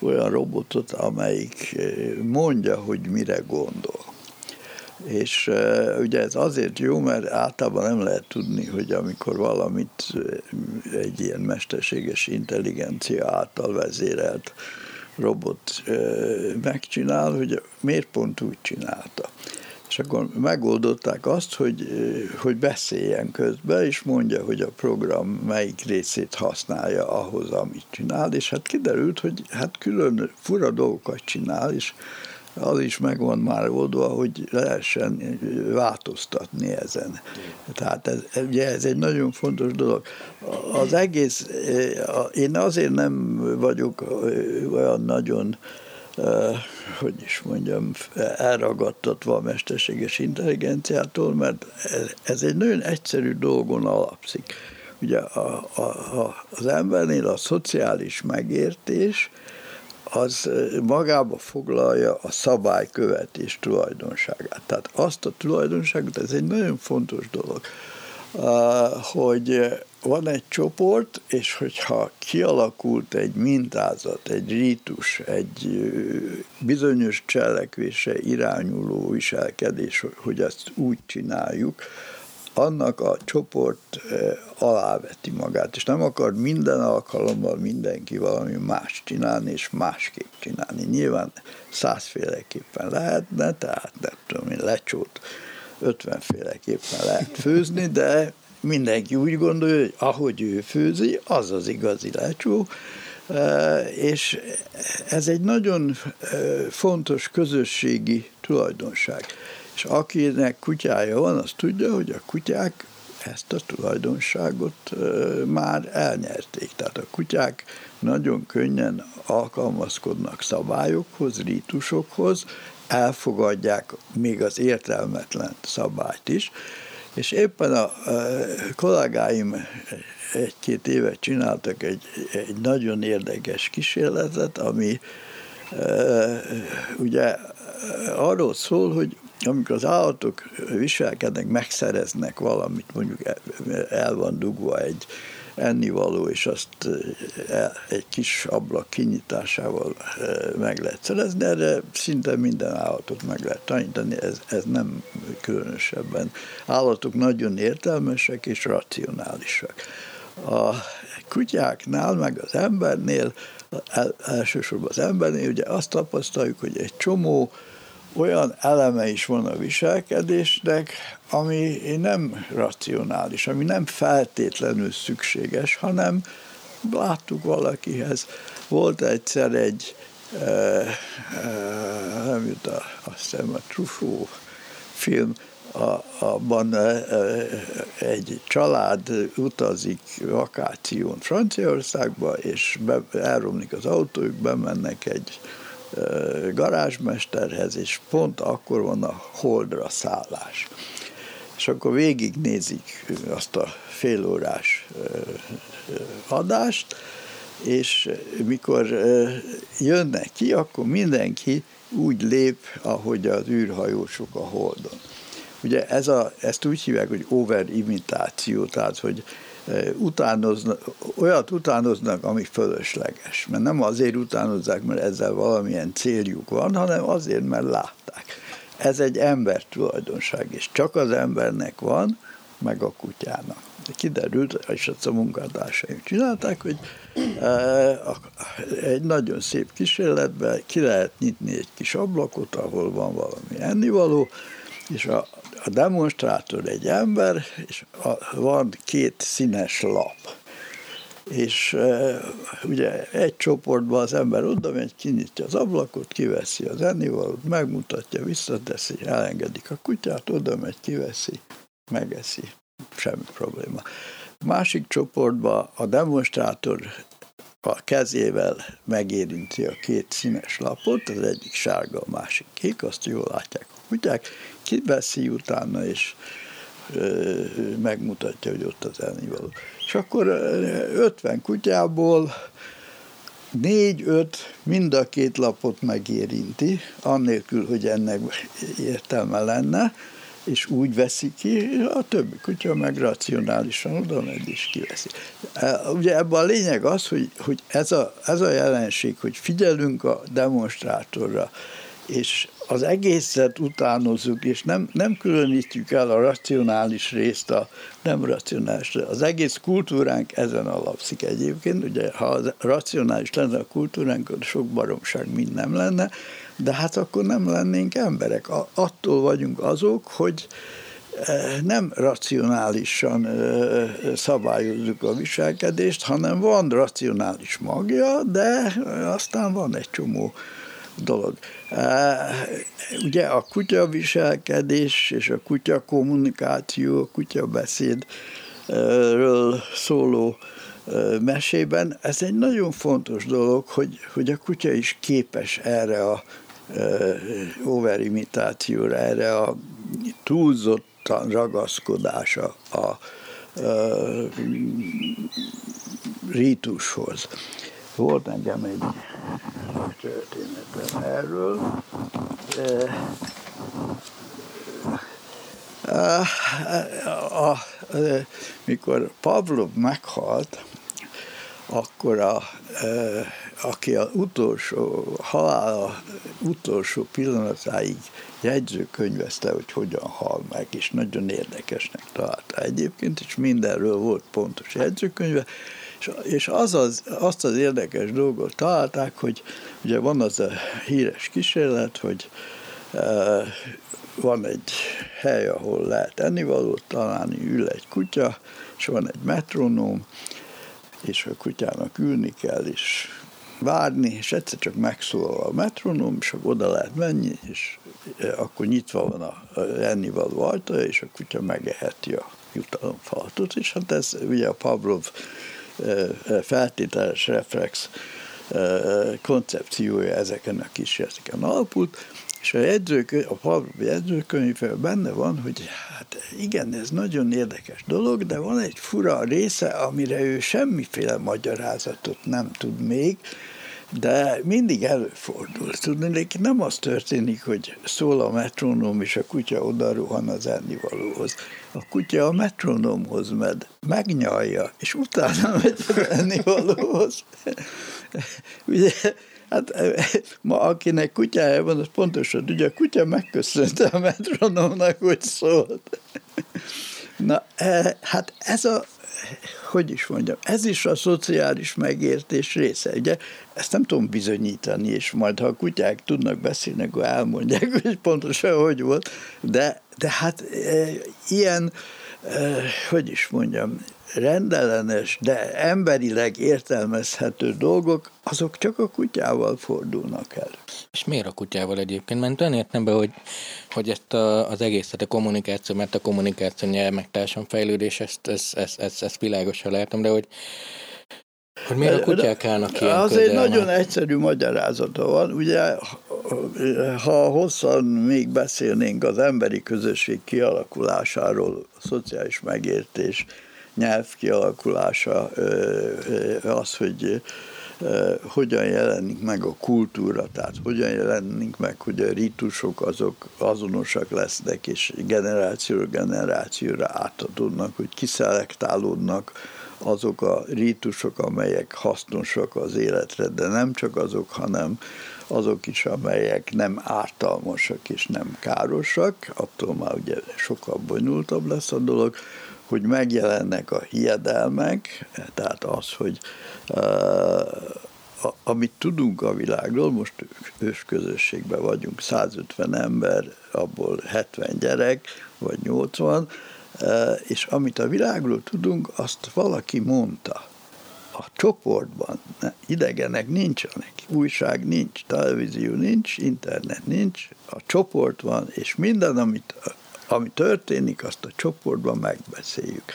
olyan robotot, amelyik mondja, hogy mire gondol. És ugye ez azért jó, mert általában nem lehet tudni, hogy amikor valamit egy ilyen mesterséges intelligencia által vezérelt robot megcsinál, hogy miért pont úgy csinálta. És akkor megoldották azt, hogy, hogy beszéljen közben, és mondja, hogy a program melyik részét használja ahhoz, amit csinál, és hát kiderült, hogy hát külön fura dolgokat csinál, és az is megvan már oldva, hogy lehessen változtatni ezen. Tehát ez, ugye ez egy nagyon fontos dolog. Az egész, én azért nem vagyok olyan nagyon hogy is mondjam, elragadtatva a mesterséges intelligenciától, mert ez egy nagyon egyszerű dolgon alapszik. Ugye a, a, a, az embernél a szociális megértés az magába foglalja a szabálykövetés tulajdonságát. Tehát azt a tulajdonságot, ez egy nagyon fontos dolog, hogy van egy csoport, és hogyha kialakult egy mintázat, egy rítus, egy bizonyos cselekvése irányuló viselkedés, hogy ezt úgy csináljuk, annak a csoport aláveti magát, és nem akar minden alkalommal mindenki valami más csinálni, és másképp csinálni. Nyilván százféleképpen lehetne, tehát nem tudom én, lecsót ötvenféleképpen lehet főzni, de mindenki úgy gondolja, hogy ahogy ő főzi, az az igazi lecsó, e, és ez egy nagyon e, fontos közösségi tulajdonság. És akinek kutyája van, az tudja, hogy a kutyák ezt a tulajdonságot már elnyerték. Tehát a kutyák nagyon könnyen alkalmazkodnak szabályokhoz, rítusokhoz, elfogadják még az értelmetlen szabályt is, és éppen a kollégáim egy-két évet csináltak egy, egy nagyon érdekes kísérletet, ami ugye arról szól, hogy amikor az állatok viselkednek, megszereznek valamit, mondjuk el van dugva egy ennivaló, és azt egy kis ablak kinyitásával meg lehet szerezni, erre szinte minden állatot meg lehet tanítani, ez, ez nem különösebben. Állatok nagyon értelmesek és racionálisak. A kutyáknál, meg az embernél, elsősorban az embernél, ugye azt tapasztaljuk, hogy egy csomó olyan eleme is van a viselkedésnek, ami nem racionális, ami nem feltétlenül szükséges, hanem láttuk valakihez. Volt egyszer egy, e, e, nem jut a, azt hiszem a Truffaut film, a, abban egy család utazik vakáción Franciaországba, és be, elromlik az autójuk, bemennek egy garázsmesterhez, és pont akkor van a holdra szállás. És akkor végignézik azt a félórás adást, és mikor jönnek ki, akkor mindenki úgy lép, ahogy az űrhajósok a holdon. Ugye ez a, ezt úgy hívják, hogy over-imitáció, tehát hogy utánoznak, olyat utánoznak, ami fölösleges. Mert nem azért utánozzák, mert ezzel valamilyen céljuk van, hanem azért, mert látták. Ez egy ember tulajdonság, és csak az embernek van, meg a kutyának. Kiderült, és azt a munkatársaim csinálták, hogy egy nagyon szép kísérletben ki lehet nyitni egy kis ablakot, ahol van valami ennivaló, és a, a demonstrátor egy ember, és a, van két színes lap. És e, ugye egy csoportban az ember oda megy, kinyitja az ablakot, kiveszi az ennivalót, megmutatja, visszateszi, elengedik a kutyát, oda megy, kiveszi, megeszi, semmi probléma. Másik csoportban a demonstrátor a kezével megérinti a két színes lapot, az egyik sárga, a másik kék, azt jól látják kutyák, kiveszi utána, és megmutatja, hogy ott az elnivaló. És akkor 50 kutyából négy-öt mind a két lapot megérinti, annélkül, hogy ennek értelme lenne, és úgy veszi ki, a többi kutya meg racionálisan oda megy és kiveszi. Ugye ebben a lényeg az, hogy, hogy ez, a, ez a jelenség, hogy figyelünk a demonstrátorra, és az egészet utánozzuk, és nem, nem különítjük el a racionális részt a nem racionális. Az egész kultúránk ezen alapszik egyébként. Ugye, ha az racionális lenne a kultúránk, akkor sok baromság mind nem lenne, de hát akkor nem lennénk emberek. Attól vagyunk azok, hogy e, nem racionálisan e, szabályozzuk a viselkedést, hanem van racionális magja, de aztán van egy csomó dolog. Ugye a kutya viselkedés és a kutya kommunikáció, a kutya beszédről szóló mesében, ez egy nagyon fontos dolog, hogy, hogy a kutya is képes erre a overimitációra, erre a túlzottan ragaszkodása a, a rítushoz. Volt nekem egy történetem erről. Mikor Pavlov meghalt, akkor a, aki az utolsó, halála utolsó pillanatáig jegyzőkönyvezte, hogy hogyan hal meg, és nagyon érdekesnek találta egyébként, és mindenről volt pontos jegyzőkönyve, és, és az az, azt az érdekes dolgot találták, hogy ugye van az a híres kísérlet, hogy e, van egy hely, ahol lehet ennivalót találni, ül egy kutya, és van egy metronóm, és a kutyának ülni kell, és várni, és egyszer csak megszólal a metronóm, és akkor oda lehet menni, és akkor nyitva van a ennivaló ajtaja, és a kutya megeheti a jutalomfaltot, és hát ez ugye a Pavlov feltételes reflex koncepciója ezeken a kísérleteken alapult, és a, jegyzőkö, a Pavlov jegyzőkönyvben benne van, hogy hát igen, ez nagyon érdekes dolog, de van egy fura része, amire ő semmiféle magyarázatot nem tud még, de mindig előfordul. Tudni, nem az történik, hogy szól a metronóm, és a kutya oda rohan az ennivalóhoz. A kutya a metronómhoz med, megnyalja, és utána *laughs* megy az ennivalóhoz. Ugye, hát ma akinek kutyája van, az pontosan ugye a kutya megköszönte a metronómnak, hogy szólt. Na, e, hát ez a hogy is mondjam, ez is a szociális megértés része. Ugye ezt nem tudom bizonyítani, és majd ha a kutyák tudnak beszélni, akkor elmondják, *laughs* hogy pontosan hogy volt, de, de hát e, ilyen, hogy is mondjam, rendellenes, de emberileg értelmezhető dolgok, azok csak a kutyával fordulnak el.
És miért a kutyával egyébként? Mert olyan értem be, hogy, hogy ezt a, az egészet, a kommunikáció, mert a kommunikáció nyelv meg fejlődés, ezt, ezt, ezt, ezt, ezt világosan látom, de hogy hogy miért a kutyák állnak ilyen
Az egy nagyon egyszerű magyarázata van. Ugye, ha hosszan még beszélnénk az emberi közösség kialakulásáról, a szociális megértés, nyelv kialakulása, az, hogy hogyan jelenik meg a kultúra, tehát hogyan jelenik meg, hogy a ritusok azok azonosak lesznek, és generációra generációra átadódnak, hogy kiszelektálódnak azok a rítusok, amelyek hasznosak az életre, de nem csak azok, hanem azok is, amelyek nem ártalmasak és nem károsak, attól már ugye sokkal bonyolultabb lesz a dolog, hogy megjelennek a hiedelmek, tehát az, hogy uh, amit tudunk a világról, most ős közösségben vagyunk, 150 ember, abból 70 gyerek, vagy 80, uh, és amit a világról tudunk, azt valaki mondta. A csoportban idegenek nincsenek, újság nincs, televízió nincs, internet nincs, a csoport van, és minden, amit ami történik, azt a csoportban megbeszéljük.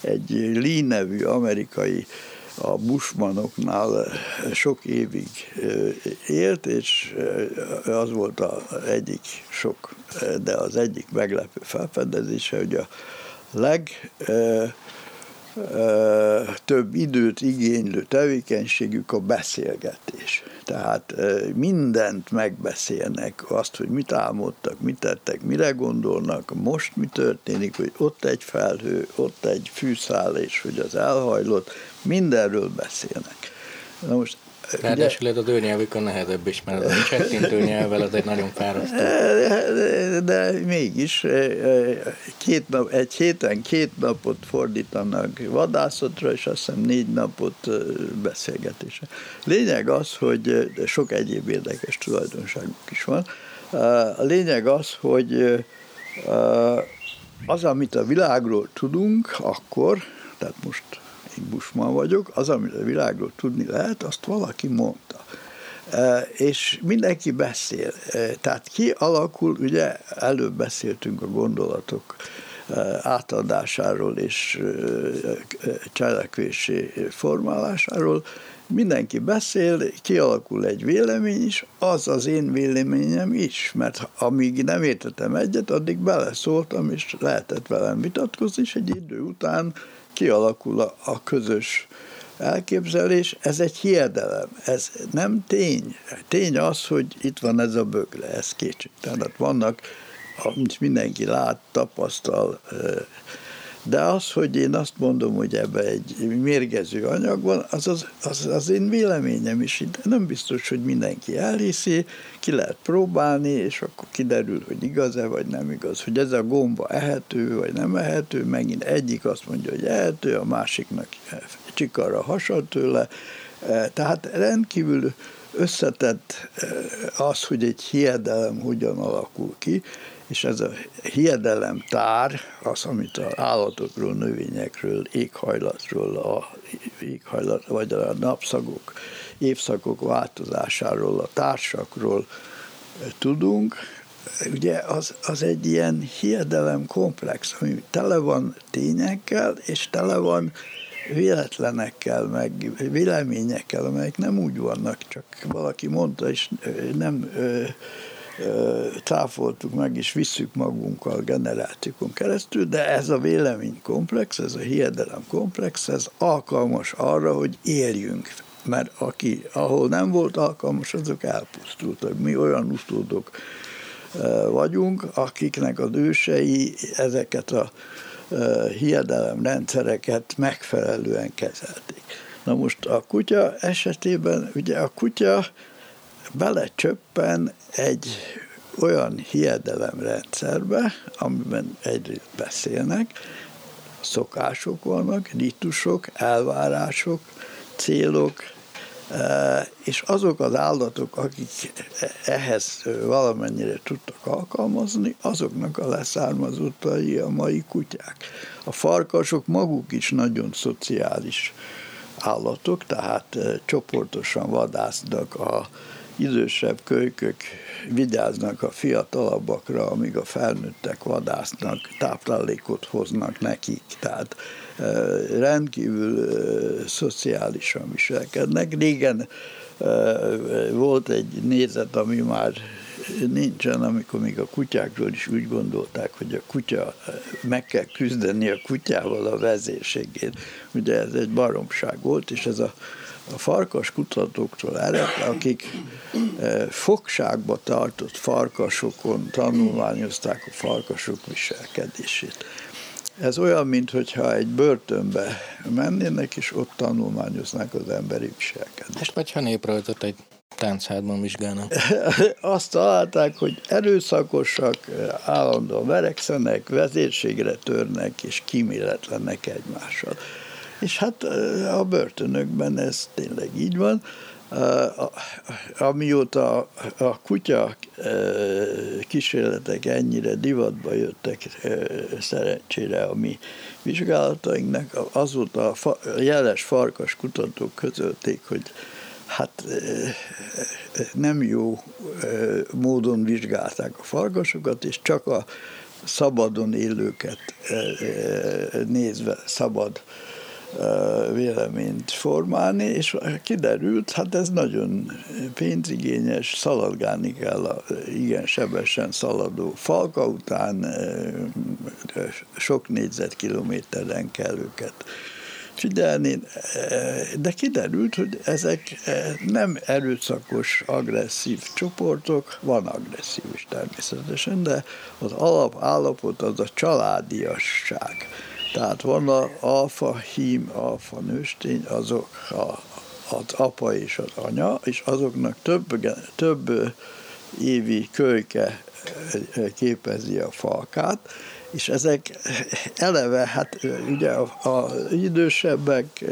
Egy Lee nevű amerikai a Bushmanoknál sok évig élt, és az volt az egyik sok, de az egyik meglepő felfedezése, hogy a leg több időt igénylő tevékenységük a beszélgetés. Tehát mindent megbeszélnek, azt, hogy mit álmodtak, mit tettek, mire gondolnak, most mi történik, hogy ott egy felhő, ott egy fűszál, és hogy az elhajlott, mindenről beszélnek.
Na most Ráadásul ez a dőnyelvükön nehezebb is, mert a csettintő nyelvvel az egy nagyon fárasztó.
De, de mégis két nap, egy héten két napot fordítanak vadászatra, és azt hiszem négy napot beszélgetésre. Lényeg az, hogy sok egyéb érdekes tulajdonságuk is van. A lényeg az, hogy az, amit a világról tudunk, akkor, tehát most én Bushman vagyok, az, amit a világról tudni lehet, azt valaki mondta. E, és mindenki beszél. E, tehát ki alakul, ugye előbb beszéltünk a gondolatok e, átadásáról és cselekvési formálásáról, mindenki beszél, kialakul egy vélemény is, az az én véleményem is, mert amíg nem értettem egyet, addig beleszóltam, és lehetett velem vitatkozni, és egy idő után kialakul a, a közös elképzelés, ez egy hiedelem, ez nem tény. Tény az, hogy itt van ez a bögle, ez kétség. Tehát vannak, amit mindenki lát, tapasztal, de az, hogy én azt mondom, hogy ebbe egy mérgező anyag van, az az, az, az én véleményem is. Nem biztos, hogy mindenki elhiszi, ki lehet próbálni, és akkor kiderül, hogy igaz-e, vagy nem igaz. Hogy ez a gomba ehető, vagy nem ehető, megint egyik azt mondja, hogy ehető, a másiknak csikarra hasad tőle. Tehát rendkívül összetett az, hogy egy hiedelem hogyan alakul ki, és ez a hiedelem tár, az, amit az állatokról, növényekről, éghajlatról, a éghajlat, vagy a napszagok, évszakok változásáról, a társakról tudunk, ugye az, az egy ilyen hiedelem komplex, ami tele van tényekkel, és tele van véletlenekkel, meg véleményekkel, amelyek nem úgy vannak, csak valaki mondta, és nem cáfoltuk meg, és visszük magunkkal generációkon keresztül, de ez a véleménykomplex, ez a hiedelem komplex, ez alkalmas arra, hogy éljünk. Mert aki, ahol nem volt alkalmas, azok elpusztultak. Mi olyan utódok vagyunk, akiknek az ősei ezeket a hiedelemrendszereket megfelelően kezelték. Na most a kutya esetében, ugye a kutya belecsöppen egy olyan hiedelemrendszerbe, amiben egyrészt beszélnek, szokások vannak, ritusok, elvárások, célok, e, és azok az állatok, akik ehhez valamennyire tudtak alkalmazni, azoknak a leszármazottai a mai kutyák. A farkasok maguk is nagyon szociális állatok, tehát e, csoportosan vadásznak a idősebb kölykök vigyáznak a fiatalabbakra, amíg a felnőttek vadásznak, táplálékot hoznak nekik. Tehát rendkívül szociálisan viselkednek. Régen volt egy nézet, ami már nincsen, amikor még a kutyákról is úgy gondolták, hogy a kutya, meg kell küzdeni a kutyával a vezérségét. Ugye ez egy baromság volt, és ez a a farkas kutatóktól ered, akik e, fogságba tartott farkasokon tanulmányozták a farkasok viselkedését. Ez olyan, mintha egy börtönbe mennének, és ott tanulmányoznák az emberi viselkedést.
És vagy ha néprajzot egy táncházban vizsgálnak. *laughs*
Azt találták, hogy erőszakosak, állandóan verekszenek, vezérségre törnek, és kíméletlenek egymással. És hát a börtönökben ez tényleg így van. Amióta a kutya kísérletek ennyire divatba jöttek szerencsére a mi vizsgálatainknak, azóta a jeles farkas kutatók közölték, hogy hát nem jó módon vizsgálták a farkasokat, és csak a szabadon élőket nézve szabad véleményt formálni, és kiderült, hát ez nagyon pénzigényes, szaladgálni kell a igen sebesen szaladó falka után, sok négyzetkilométeren kell őket figyelni, de kiderült, hogy ezek nem erőszakos, agresszív csoportok, van agresszív is természetesen, de az alapállapot az a családiasság tehát van a alfa hím, alfa nőstény, azok a, az apa és az anya, és azoknak több, több évi kölyke képezi a falkát, és ezek eleve, hát ugye az idősebbek,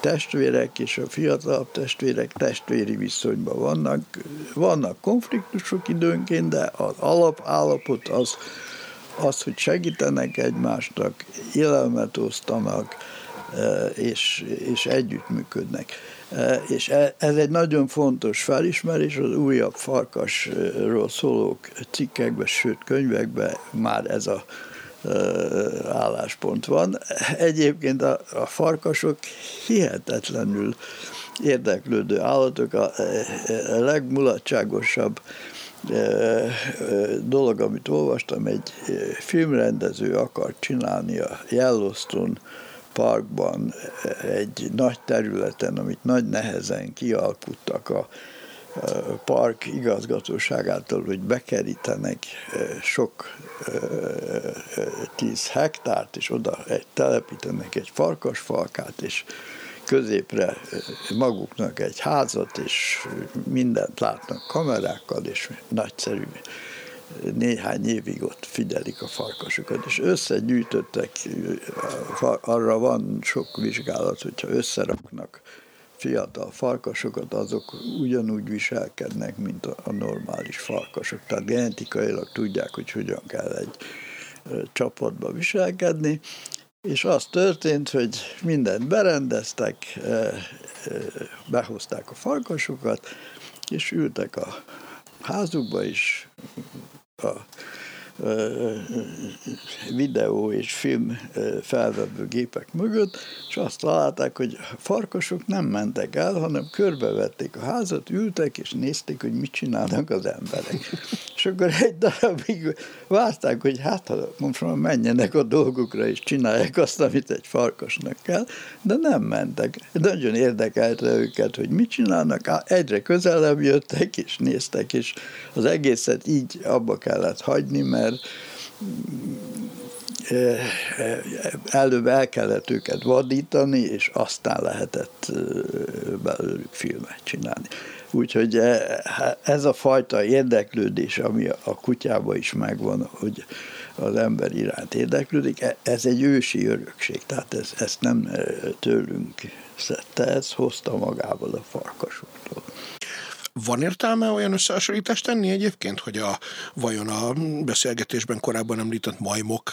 testvérek és a fiatalabb testvérek testvéri viszonyban vannak. Vannak konfliktusok időnként, de az alapállapot az az, hogy segítenek egymásnak, élelmet osztanak, e, és, és együttműködnek. E, és e, ez egy nagyon fontos felismerés, az újabb farkasról szóló cikkekben, sőt könyvekben már ez a álláspont van. Egyébként a, a farkasok hihetetlenül érdeklődő állatok, a legmulatságosabb dolog, amit olvastam, egy filmrendező akart csinálni a Yellowstone parkban egy nagy területen, amit nagy nehezen kialkuttak a park igazgatóságától, hogy bekerítenek sok tíz hektárt, és oda egy, telepítenek egy farkasfalkát, és középre maguknak egy házat, és mindent látnak kamerákkal, és nagyszerű néhány évig ott figyelik a farkasokat, és összegyűjtöttek, arra van sok vizsgálat, hogyha összeraknak fiatal farkasokat, azok ugyanúgy viselkednek, mint a normális farkasok. Tehát genetikailag tudják, hogy hogyan kell egy csapatba viselkedni, és az történt, hogy mindent berendeztek, eh, eh, behozták a farkasokat, és ültek a házukba is, a videó és film felvevő gépek mögött, és azt találták, hogy farkasok nem mentek el, hanem körbevették a házat, ültek és nézték, hogy mit csinálnak az emberek. *laughs* És akkor egy darabig várták, hogy hát most már menjenek a dolgukra, és csinálják azt, amit egy farkasnak kell, de nem mentek. Nagyon érdekelte őket, hogy mit csinálnak, egyre közelebb jöttek, és néztek, és az egészet így abba kellett hagyni, mert előbb el kellett őket vadítani, és aztán lehetett belőlük filmet csinálni. Úgyhogy ez a fajta érdeklődés, ami a kutyában is megvan, hogy az ember iránt érdeklődik, e, ez egy ősi örökség, tehát ez, ezt nem tőlünk szedte, ez hozta magával a farkasoktól.
Van értelme olyan összehasonlítást tenni egyébként, hogy a, vajon a beszélgetésben korábban említett majmok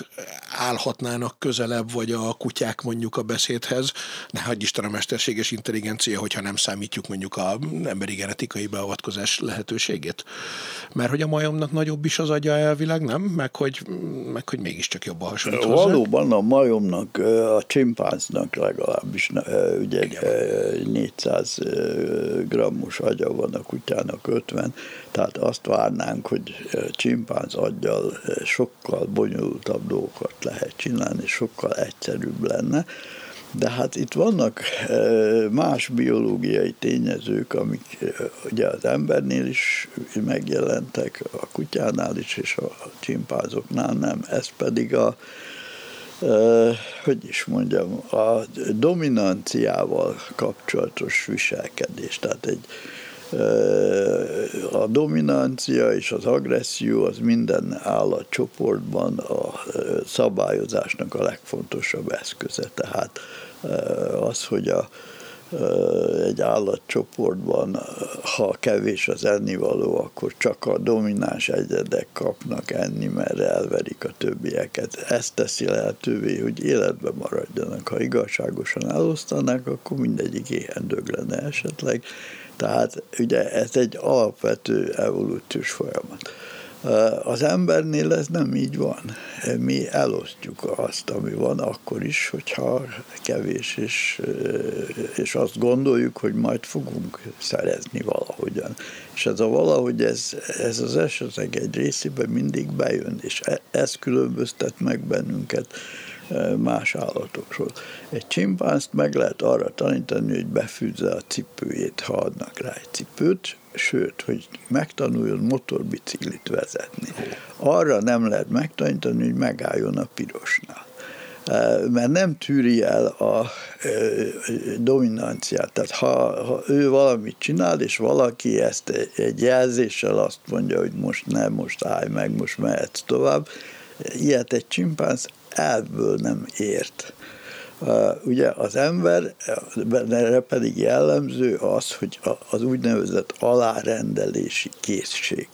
állhatnának közelebb, vagy a kutyák mondjuk a beszédhez, ne hagyj Isten a mesterséges intelligencia, hogyha nem számítjuk mondjuk a emberi genetikai beavatkozás lehetőségét. Mert hogy a majomnak nagyobb is az agya elvileg, nem? Meg hogy, meg hogy mégiscsak jobb a hasonlít
hozzá. Valóban a majomnak, a csimpánznak legalábbis ugye 400 grammos agya van a kutyának 50, tehát azt várnánk, hogy csimpánz aggyal sokkal bonyolultabb dolgokat lehet csinálni, sokkal egyszerűbb lenne. De hát itt vannak más biológiai tényezők, amik ugye az embernél is megjelentek, a kutyánál is, és a csimpázoknál nem. Ez pedig a, hogy is mondjam, a dominanciával kapcsolatos viselkedés. Tehát egy a dominancia és az agresszió az minden állatcsoportban a szabályozásnak a legfontosabb eszköze. Tehát az, hogy a, egy állatcsoportban, ha kevés az ennivaló, akkor csak a domináns egyedek kapnak enni, mert elverik a többieket. Ez teszi lehetővé, hogy életbe maradjanak. Ha igazságosan elosztanák, akkor mindegyik éhen dög lenne esetleg tehát ugye ez egy alapvető evolúciós folyamat. Az embernél ez nem így van. Mi elosztjuk azt, ami van, akkor is, hogyha kevés, és, és azt gondoljuk, hogy majd fogunk szerezni valahogyan. És ez a valahogy, ez, ez az esetek egy részében mindig bejön, és e, ez különböztet meg bennünket más állatokról. Egy csimpánzt meg lehet arra tanítani, hogy befűzze a cipőjét, ha adnak rá egy cipőt, sőt, hogy megtanuljon motorbiciklit vezetni. Arra nem lehet megtanítani, hogy megálljon a pirosnál mert nem tűri el a dominanciát. Tehát ha, ha ő valamit csinál, és valaki ezt egy jelzéssel azt mondja, hogy most nem, most állj meg, most mehetsz tovább, ilyet egy csimpánz elvből nem ért. Ugye az ember, erre pedig jellemző az, hogy az úgynevezett alárendelési készség.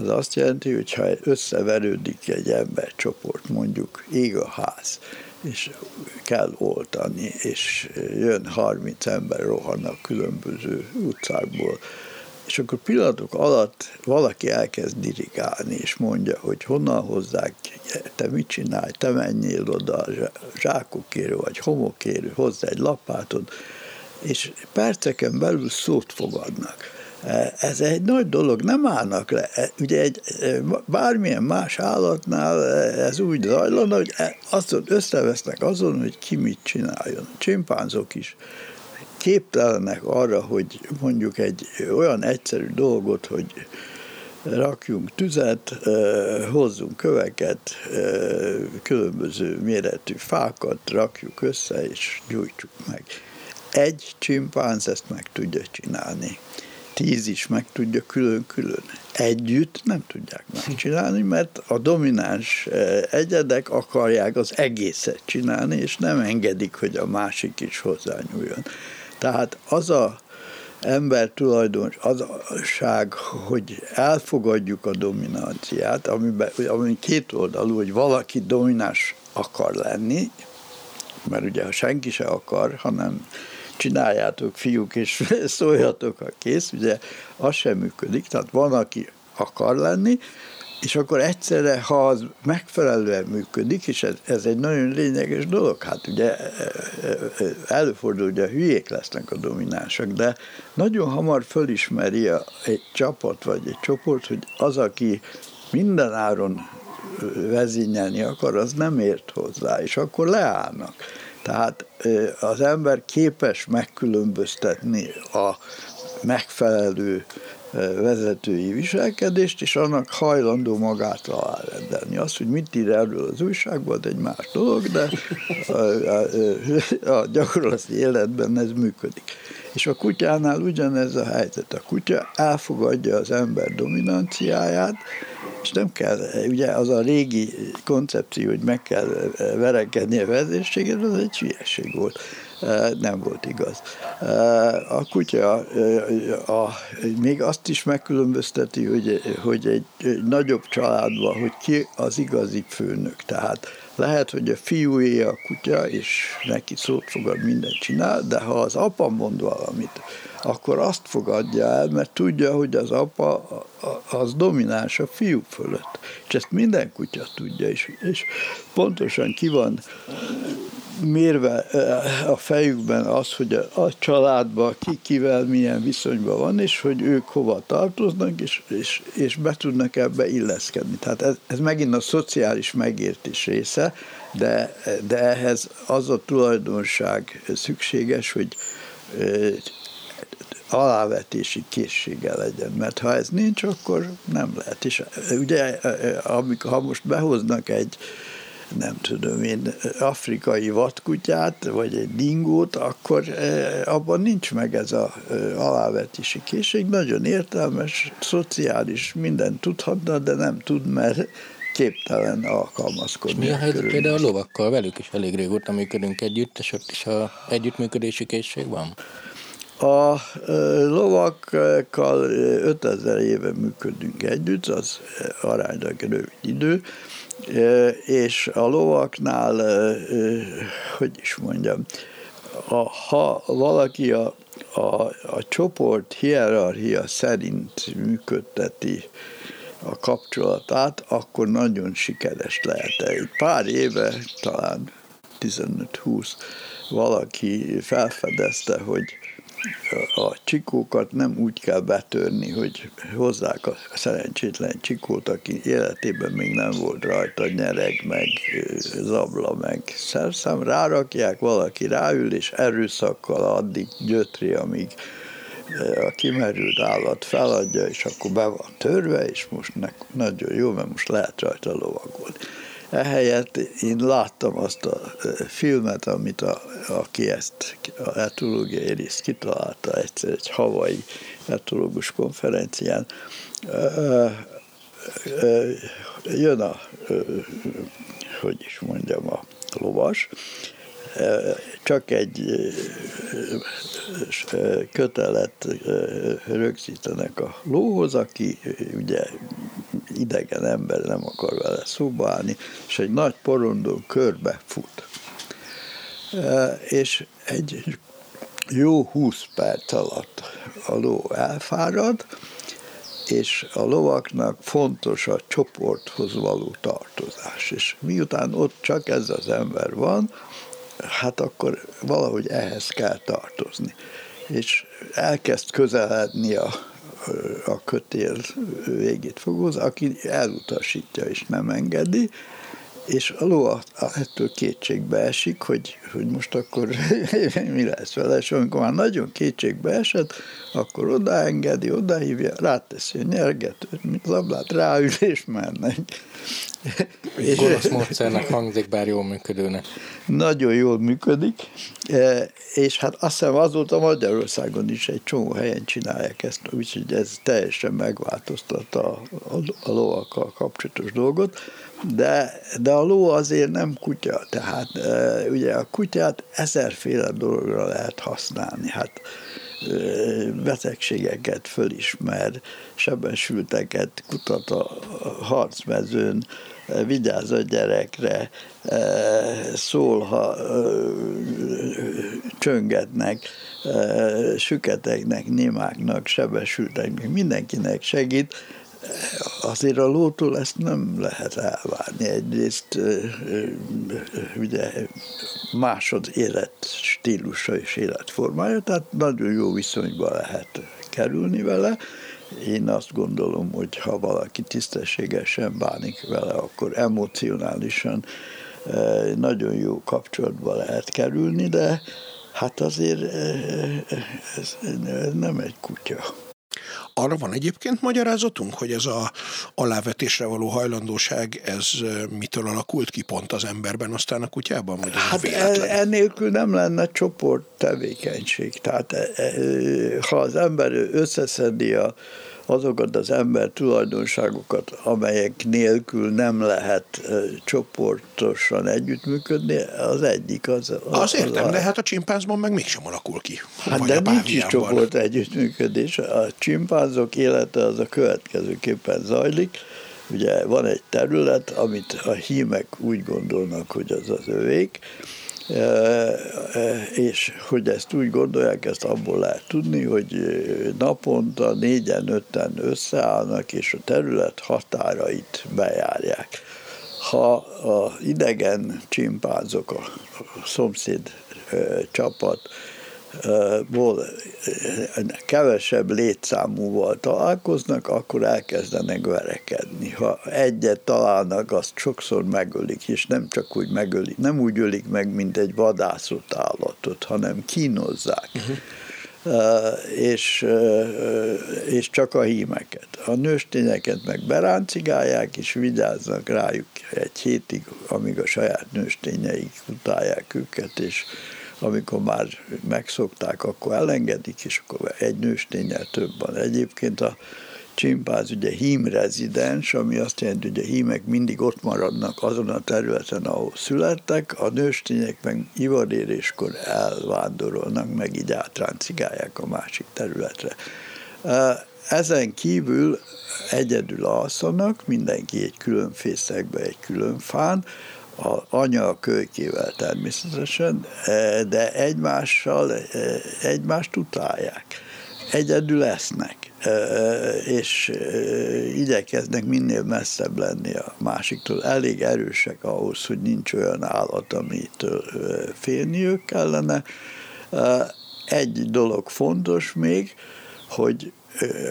Ez azt jelenti, hogy ha összeverődik egy embercsoport, mondjuk ég a ház, és kell oltani, és jön 30 ember rohannak különböző utcákból, és akkor pillanatok alatt valaki elkezd dirigálni, és mondja, hogy honnan hozzák, te mit csinálj, te menjél oda zsákokérő vagy homokérő, hozzá egy lapátod, és perceken belül szót fogadnak. Ez egy nagy dolog, nem állnak le. Ugye egy, bármilyen más állatnál ez úgy zajlana, hogy azon összevesznek azon, hogy ki mit csináljon. Csimpánzok is képtelenek arra, hogy mondjuk egy olyan egyszerű dolgot, hogy rakjunk tüzet, hozzunk köveket, különböző méretű fákat, rakjuk össze és gyújtsuk meg. Egy csimpánz ezt meg tudja csinálni. Tíz is meg tudja külön-külön. Együtt nem tudják megcsinálni, mert a domináns egyedek akarják az egészet csinálni, és nem engedik, hogy a másik is hozzányúljon. Tehát az a ember tulajdonos, az a ság, hogy elfogadjuk a dominanciát, amiben, ami két oldalú, hogy valaki domináns akar lenni, mert ugye ha senki se akar, hanem csináljátok fiúk, és *laughs* szóljatok a kész, ugye az sem működik, tehát van, aki akar lenni, és akkor egyszerre, ha az megfelelően működik, és ez, ez egy nagyon lényeges dolog, hát ugye előfordul, hogy a hülyék lesznek a dominánsak, de nagyon hamar fölismeri a, egy csapat vagy egy csoport, hogy az, aki minden áron vezényelni akar, az nem ért hozzá, és akkor leállnak. Tehát az ember képes megkülönböztetni a megfelelő vezetői viselkedést, és annak hajlandó magát alárendelni. Az, hogy mit ír erről az újságban, egy más dolog, de a, a, a gyakorlati életben ez működik. És a kutyánál ugyanez a helyzet. A kutya elfogadja az ember dominanciáját, és nem kell, ugye az a régi koncepció, hogy meg kell verekedni a vezérséget, az egy hülyeség volt nem volt igaz. A kutya a, még azt is megkülönbözteti, hogy, hogy egy, egy nagyobb családban, hogy ki az igazi főnök. Tehát lehet, hogy a fiúé a kutya, és neki szót fogad, mindent csinál, de ha az apa mond valamit, akkor azt fogadja el, mert tudja, hogy az apa az domináns a fiú fölött. És ezt minden kutya tudja, és, és pontosan ki van mérve a fejükben az, hogy a, családban ki kivel milyen viszonyban van, és hogy ők hova tartoznak, és, és, és be tudnak ebbe illeszkedni. Tehát ez, ez megint a szociális megértés része, de, de ehhez az a tulajdonság szükséges, hogy alávetési készsége legyen, mert ha ez nincs, akkor nem lehet. És ugye, amikor, ha most behoznak egy, nem tudom én, afrikai vadkutyát, vagy egy dingót, akkor abban nincs meg ez a alávetési készség. Nagyon értelmes, szociális, mindent tudhatna, de nem tud, mert képtelen alkalmazkodni.
És mi a helyzet például a lovakkal? Velük is elég régóta működünk együtt, és ott is a együttműködési készség van?
A lovakkal 5000 éve működünk együtt, az aránylag rövid idő, és a lovaknál, hogy is mondjam, a, ha valaki a, a, a csoport hierarchia szerint működteti a kapcsolatát, akkor nagyon sikeres lehet. Egy pár éve, talán 15-20, valaki felfedezte, hogy a csikókat nem úgy kell betörni, hogy hozzák a szerencsétlen csikót, aki életében még nem volt rajta nyereg, meg zabla, meg szerszám, rárakják, valaki ráül, és erőszakkal addig gyötri, amíg a kimerült állat feladja, és akkor be van törve, és most nagyon jó, mert most lehet rajta lovagolni. Ehelyett én láttam azt a filmet, amit a, aki ezt a etológiai részt kitalálta egyszer egy havai etológus konferencián. Jön a, hogy is mondjam, a lovas, csak egy kötelet rögzítenek a lóhoz, aki ugye idegen ember nem akar vele szóba állni, és egy nagy porondon körbe fut. És egy jó 20 perc alatt a ló elfárad, és a lovaknak fontos a csoporthoz való tartozás. És miután ott csak ez az ember van, hát akkor valahogy ehhez kell tartozni. És elkezd közeledni a, a kötél végét fogóz, aki elutasítja és nem engedi, és a ló ettől kétségbe esik, hogy, hogy most akkor *laughs* mi lesz vele, és amikor már nagyon kétségbe esett, akkor odaengedi, odahívja, ráteszi a nyergetőt, mint lablát, ráül és mennek.
és Gonosz módszernek hangzik, bár jól működőnek.
Nagyon jól működik, e, és hát azt hiszem azóta Magyarországon is egy csomó helyen csinálják ezt, úgyhogy ez teljesen megváltoztatta a, a, a lovakkal kapcsolatos dolgot, de, de a ló azért nem kutya, tehát ugye a kutyát ezerféle dologra lehet használni, hát betegségeket fölismer, sebesülteket kutat a harcmezőn, vigyáz a gyerekre, szól, ha csöngetnek, süketeknek, némáknak, sebesülteknek, mindenkinek segít, azért a lótól ezt nem lehet elvárni. Egyrészt ugye más az élet stílusa és életformája, tehát nagyon jó viszonyba lehet kerülni vele. Én azt gondolom, hogy ha valaki tisztességesen bánik vele, akkor emocionálisan nagyon jó kapcsolatba lehet kerülni, de hát azért ez nem egy kutya.
Arra van egyébként magyarázatunk, hogy ez a alávetésre való hajlandóság, ez mitől alakult ki pont az emberben, aztán a kutyában? Vagy
hát e, ennélkül nem lenne csoport tevékenység. Tehát e, e, ha az ember összeszedi a azokat az ember tulajdonságokat, amelyek nélkül nem lehet csoportosan együttműködni, az egyik az... az
az értem, a... de hát a csimpánzban meg mégsem alakul ki.
Hát de nincs is csoport együttműködés. A csimpánzok élete az a következőképpen zajlik. Ugye van egy terület, amit a hímek úgy gondolnak, hogy az az övék, és hogy ezt úgy gondolják, ezt abból lehet tudni, hogy naponta négyen, öten összeállnak, és a terület határait bejárják. Ha a idegen csimpánzok, a szomszéd csapat ból kevesebb létszámúval találkoznak, akkor elkezdenek verekedni. Ha egyet találnak, azt sokszor megölik, és nem csak úgy megölik, nem úgy ölik meg, mint egy vadászott állatot, hanem kínozzák. Uh-huh. Uh, és, uh, és csak a hímeket. A nőstényeket meg beráncigálják, és vigyáznak rájuk egy hétig, amíg a saját nőstényeik utálják őket, és amikor már megszokták, akkor elengedik, és akkor egy nőstényel több van. Egyébként a csimpáz ugye hím rezidens, ami azt jelenti, hogy a hímek mindig ott maradnak azon a területen, ahol születtek, a nőstények meg ivaréréskor elvándorolnak, meg így átráncigálják a másik területre. Ezen kívül egyedül alszanak, mindenki egy külön fészekbe, egy külön fán, a anya a kölykével természetesen, e, de egymással e, egymást utálják. Egyedül lesznek, e, és igyekeznek minél messzebb lenni a másiktól. Elég erősek ahhoz, hogy nincs olyan állat, amitől félniük kellene. Egy dolog fontos még, hogy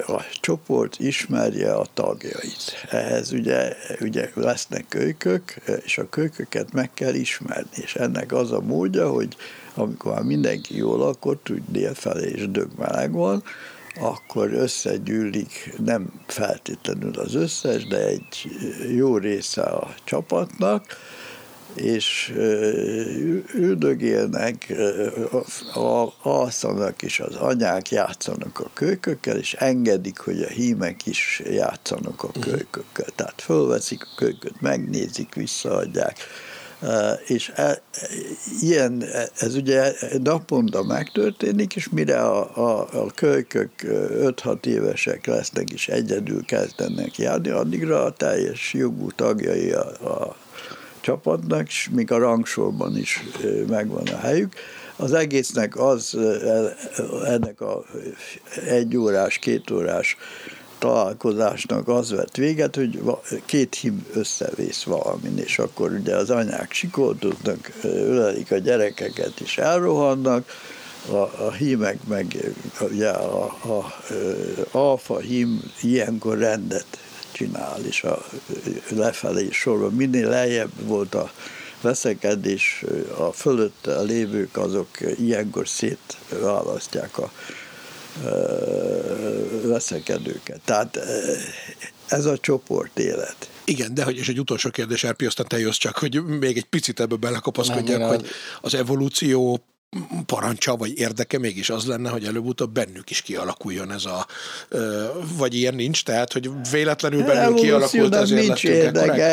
a csoport ismerje a tagjait. Ehhez ugye, ugye lesznek kölykök, és a kölyköket meg kell ismerni, és ennek az a módja, hogy amikor már mindenki jól lakott, úgy délfelé és dögmeleg van, akkor összegyűlik nem feltétlenül az összes, de egy jó része a csapatnak, és üldögélnek, alszanak, és az anyák játszanak a kölykökkel, és engedik, hogy a hímek is játszanak a mhm. kölykökkel. Tehát fölveszik a kölyköt, megnézik, visszaadják. És e, ilyen, ez ugye naponta megtörténik, és mire a, a, a kölykök 5-6 évesek lesznek, és egyedül kezdenek járni, addigra a teljes jogú tagjai a, a csapatnak, és még a rangsorban is megvan a helyük. Az egésznek az, ennek a egy órás, két órás találkozásnak az vett véget, hogy két hím összevész valamin, és akkor ugye az anyák sikoltoznak, ölelik a gyerekeket, és elrohannak, a, a hímek meg ugye a, a, a alfa hím ilyenkor rendet csinál, és a lefelé sorban minél lejjebb volt a veszekedés, a fölötte a lévők azok ilyenkor szétválasztják a veszekedőket. Tehát ez a csoport élet.
Igen, de hogy és egy utolsó kérdés, Erpi, aztán te jössz csak, hogy még egy picit ebbe belekapaszkodjak, hogy az evolúció parancsa vagy érdeke mégis az lenne, hogy előbb-utóbb bennük is kialakuljon ez a, vagy ilyen nincs, tehát, hogy véletlenül bennük kialakult, ezért
nincs érdeke,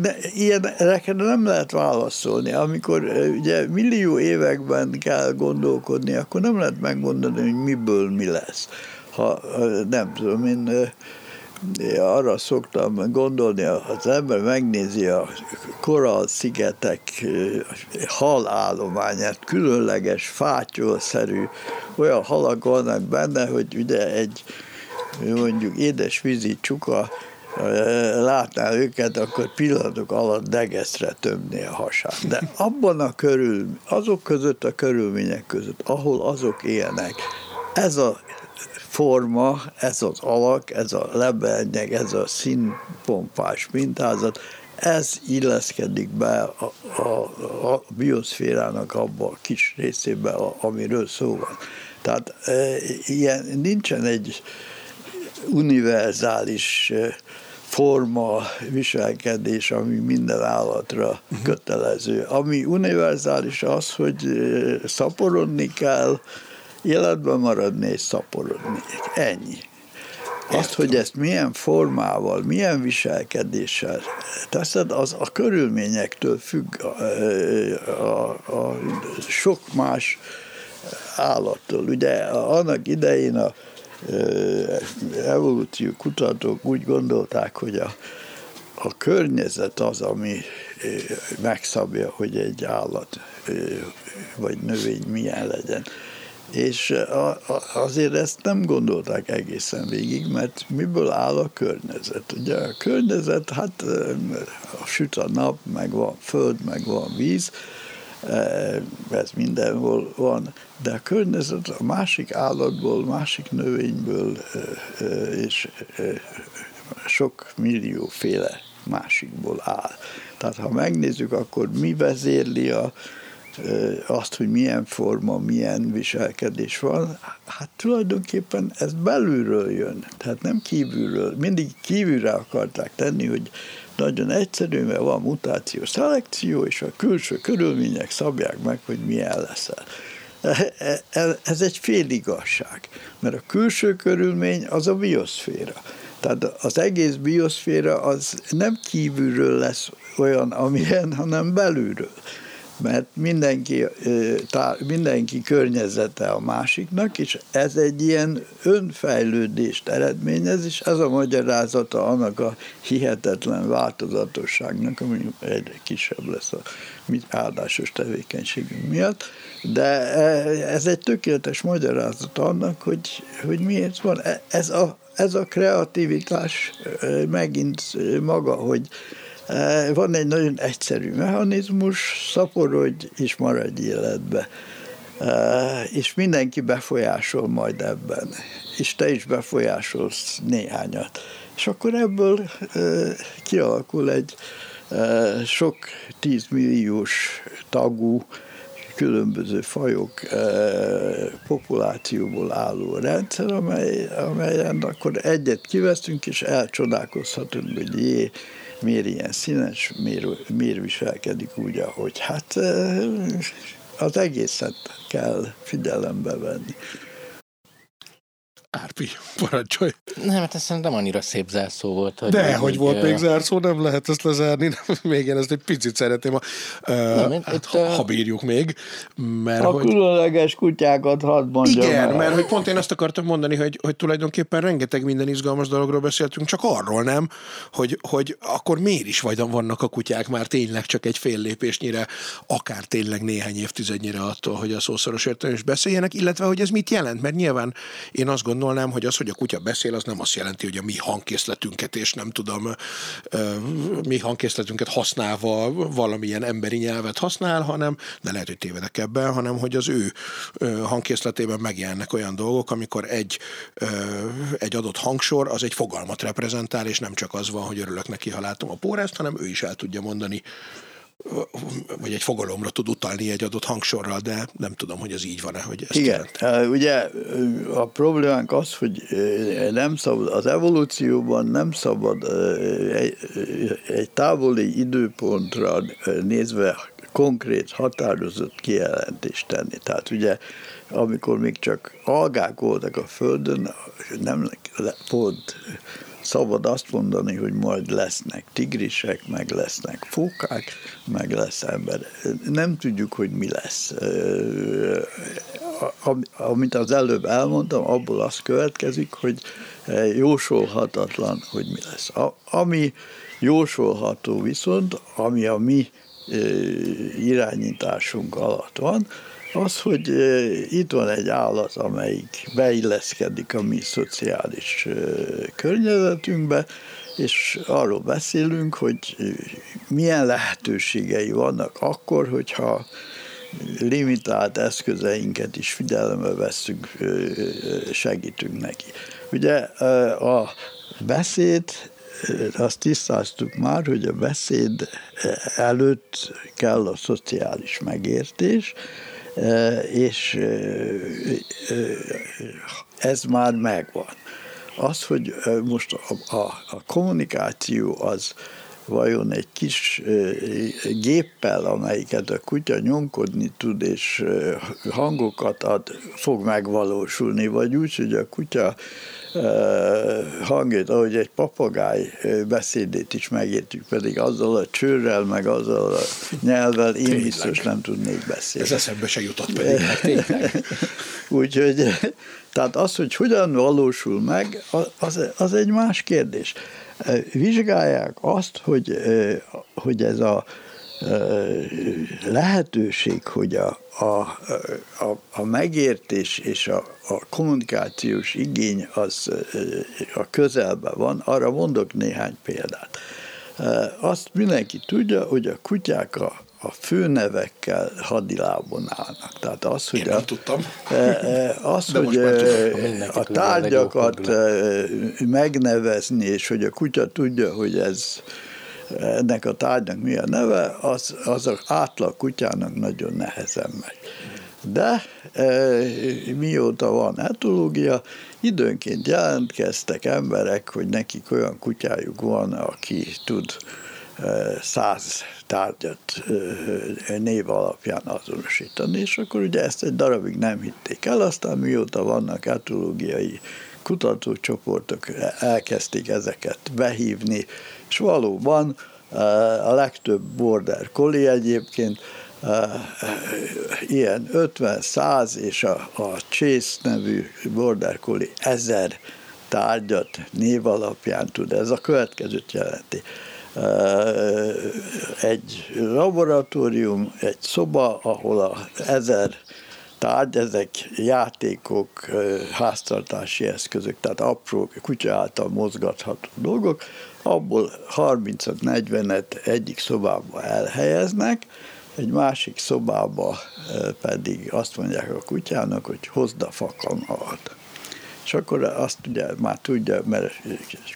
de ilyenekre nem lehet válaszolni. Amikor ugye millió években kell gondolkodni, akkor nem lehet megmondani, hogy miből mi lesz. Ha nem tudom, én arra szoktam gondolni, az ember megnézi a korall-szigetek halállományát, különleges, fátyolszerű, olyan halak vannak benne, hogy ugye egy mondjuk édesvízi csuka látná őket, akkor pillanatok alatt degeszre tömné a hasát. De abban a körül, azok között a körülmények között, ahol azok élnek, ez a forma, ez az alak, ez a lebernyeg, ez a színpompás mintázat, ez illeszkedik be a, a, a bioszférának abba a kis részébe, amiről szó van. Tehát e, ilyen, nincsen egy univerzális e, forma, viselkedés, ami minden állatra kötelező. Ami univerzális az, hogy e, szaporodni kell, életben maradni és szaporodni. Ennyi. Azt, hogy ezt milyen formával, milyen viselkedéssel teszed, az a körülményektől függ a, a, a sok más állattól. Ugye annak idején a evolúció kutatók úgy gondolták, hogy a, a környezet az, ami megszabja, hogy egy állat vagy növény milyen legyen. És azért ezt nem gondolták egészen végig, mert miből áll a környezet? Ugye a környezet, hát a süt a nap, meg van föld, meg van víz, ez mindenhol van, de a környezet a másik állatból, másik növényből és sok millióféle másikból áll. Tehát ha megnézzük, akkor mi vezérli a, azt, hogy milyen forma, milyen viselkedés van, hát tulajdonképpen ez belülről jön, tehát nem kívülről. Mindig kívülre akarták tenni, hogy nagyon egyszerű, mert van mutáció, szelekció, és a külső körülmények szabják meg, hogy milyen leszel. E, e, ez egy féligasság, mert a külső körülmény az a bioszféra. Tehát az egész bioszféra az nem kívülről lesz olyan, amilyen, hanem belülről mert mindenki, mindenki környezete a másiknak, és ez egy ilyen önfejlődést eredményez, és ez a magyarázata annak a hihetetlen változatosságnak, ami egyre kisebb lesz a mi áldásos tevékenységünk miatt, de ez egy tökéletes magyarázat annak, hogy, hogy miért van. E, ez a, ez a kreativitás megint maga, hogy van egy nagyon egyszerű mechanizmus, szaporodj és maradj életbe. Eh, és mindenki befolyásol majd ebben. És te is befolyásolsz néhányat. És akkor ebből eh, kialakul egy sok tízmilliós tagú, különböző fajok populációból álló rendszer, amely, amelyen akkor egyet kiveszünk, és elcsodálkozhatunk, hogy jé, miért ilyen színes, miért, miért viselkedik úgy, ahogy. Hát az egészet kell figyelembe venni.
Árpi, parancsolj.
Nem, hát ez nem annyira szép zárszó volt.
Hogy De, hogy volt még zárszó, nem lehet ezt lezárni. Nem, még én ezt egy picit szeretném, nem, uh, itt, ha, ha bírjuk még.
Mert, a hogy... különleges kutyákat hadd mondjam
Igen, el. mert hogy pont én azt akartam mondani, hogy, hogy tulajdonképpen rengeteg minden izgalmas dologról beszéltünk, csak arról nem, hogy, hogy akkor miért is vagy vannak a kutyák már tényleg csak egy fél lépésnyire, akár tényleg néhány évtizednyire attól, hogy a szószoros értelem is beszéljenek, illetve hogy ez mit jelent, mert nyilván én azt gondolom, gondolnám, hogy az, hogy a kutya beszél, az nem azt jelenti, hogy a mi hangkészletünket, és nem tudom, mi hangkészletünket használva valamilyen emberi nyelvet használ, hanem, de lehet, hogy tévedek ebben, hanem hogy az ő hangkészletében megjelennek olyan dolgok, amikor egy, egy adott hangsor az egy fogalmat reprezentál, és nem csak az van, hogy örülök neki, ha látom a pórázt, hanem ő is el tudja mondani vagy egy fogalomra tud utalni egy adott hangsorral, de nem tudom, hogy ez így van-e, hogy ezt
Igen, jelent. ugye a problémánk az, hogy nem szabad, az evolúcióban nem szabad egy, egy távoli időpontra nézve konkrét, határozott kijelentést tenni. Tehát ugye, amikor még csak algák voltak a Földön, nem volt szabad azt mondani, hogy majd lesznek tigrisek, meg lesznek fókák, meg lesz ember. Nem tudjuk, hogy mi lesz. Amit az előbb elmondtam, abból az következik, hogy jósolhatatlan, hogy mi lesz. Ami jósolható viszont, ami a mi irányításunk alatt van, Az, hogy itt van egy állat, amelyik beilleszkedik a mi szociális környezetünkbe, és arról beszélünk, hogy milyen lehetőségei vannak akkor, hogyha limitált eszközeinket is figyelembe vesszük, segítünk neki. Ugye a beszéd, azt tisztáztuk már, hogy a beszéd előtt kell a szociális megértés, és ez már megvan. Az, hogy most a, a, a kommunikáció az vajon egy kis géppel, amelyiket a kutya nyomkodni tud, és hangokat ad, fog megvalósulni, vagy úgy, hogy a kutya hangját, ahogy egy papagáj beszédét is megértjük, pedig azzal a csőrrel, meg azzal a nyelvvel én Tényleg. biztos nem tudnék beszélni.
Ez eszembe se jutott pedig. *laughs*
Úgyhogy, tehát az, hogy hogyan valósul meg, az, az egy más kérdés. Vizsgálják azt, hogy, hogy ez a lehetőség, hogy a, a, a, a megértés és a, a kommunikációs igény az a közelben van, arra mondok néhány példát. Azt mindenki tudja, hogy a kutyák a, a főnevekkel hadilábon állnak. Tehát az, hogy
Én a, tudtam.
Az, hogy a tárgyakat megnevezni, és hogy a kutya tudja, hogy ez ennek a tárgynak mi a neve, az, az az átlag kutyának nagyon nehezen megy. De e, mióta van etológia, időnként jelentkeztek emberek, hogy nekik olyan kutyájuk van, aki tud e, száz tárgyat e, név alapján azonosítani, és akkor ugye ezt egy darabig nem hitték el, aztán mióta vannak etológiai kutatócsoportok, elkezdték ezeket behívni, és valóban eh, a legtöbb border collie egyébként eh, ilyen 50-100 és a, a Chase nevű border collie ezer tárgyat név alapján tud. Ez a következőt jelenti. Eh, egy laboratórium, egy szoba, ahol a ezer tárgy, ezek játékok, háztartási eszközök, tehát apró kutya által mozgatható dolgok, abból 30-40-et egyik szobába elhelyeznek, egy másik szobába pedig azt mondják a kutyának, hogy hozd a fakanalat. És akkor azt ugye már tudja, mert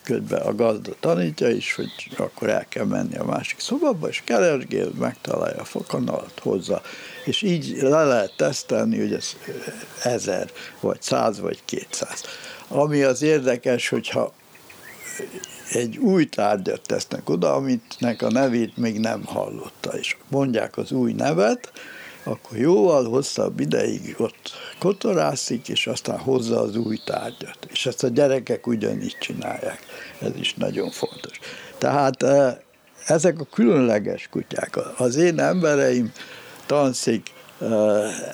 közben a gazda tanítja is, hogy akkor el kell menni a másik szobába, és keresgél, megtalálja a fakanalat, hozza. És így le lehet tesztelni, hogy ez ezer, vagy száz, vagy kétszáz. Ami az érdekes, hogyha egy új tárgyat tesznek oda, amitnek a nevét még nem hallotta, és mondják az új nevet, akkor jóval hosszabb ideig ott kotorászik, és aztán hozza az új tárgyat. És ezt a gyerekek ugyanígy csinálják. Ez is nagyon fontos. Tehát eh, ezek a különleges kutyák. Az én embereim tanszék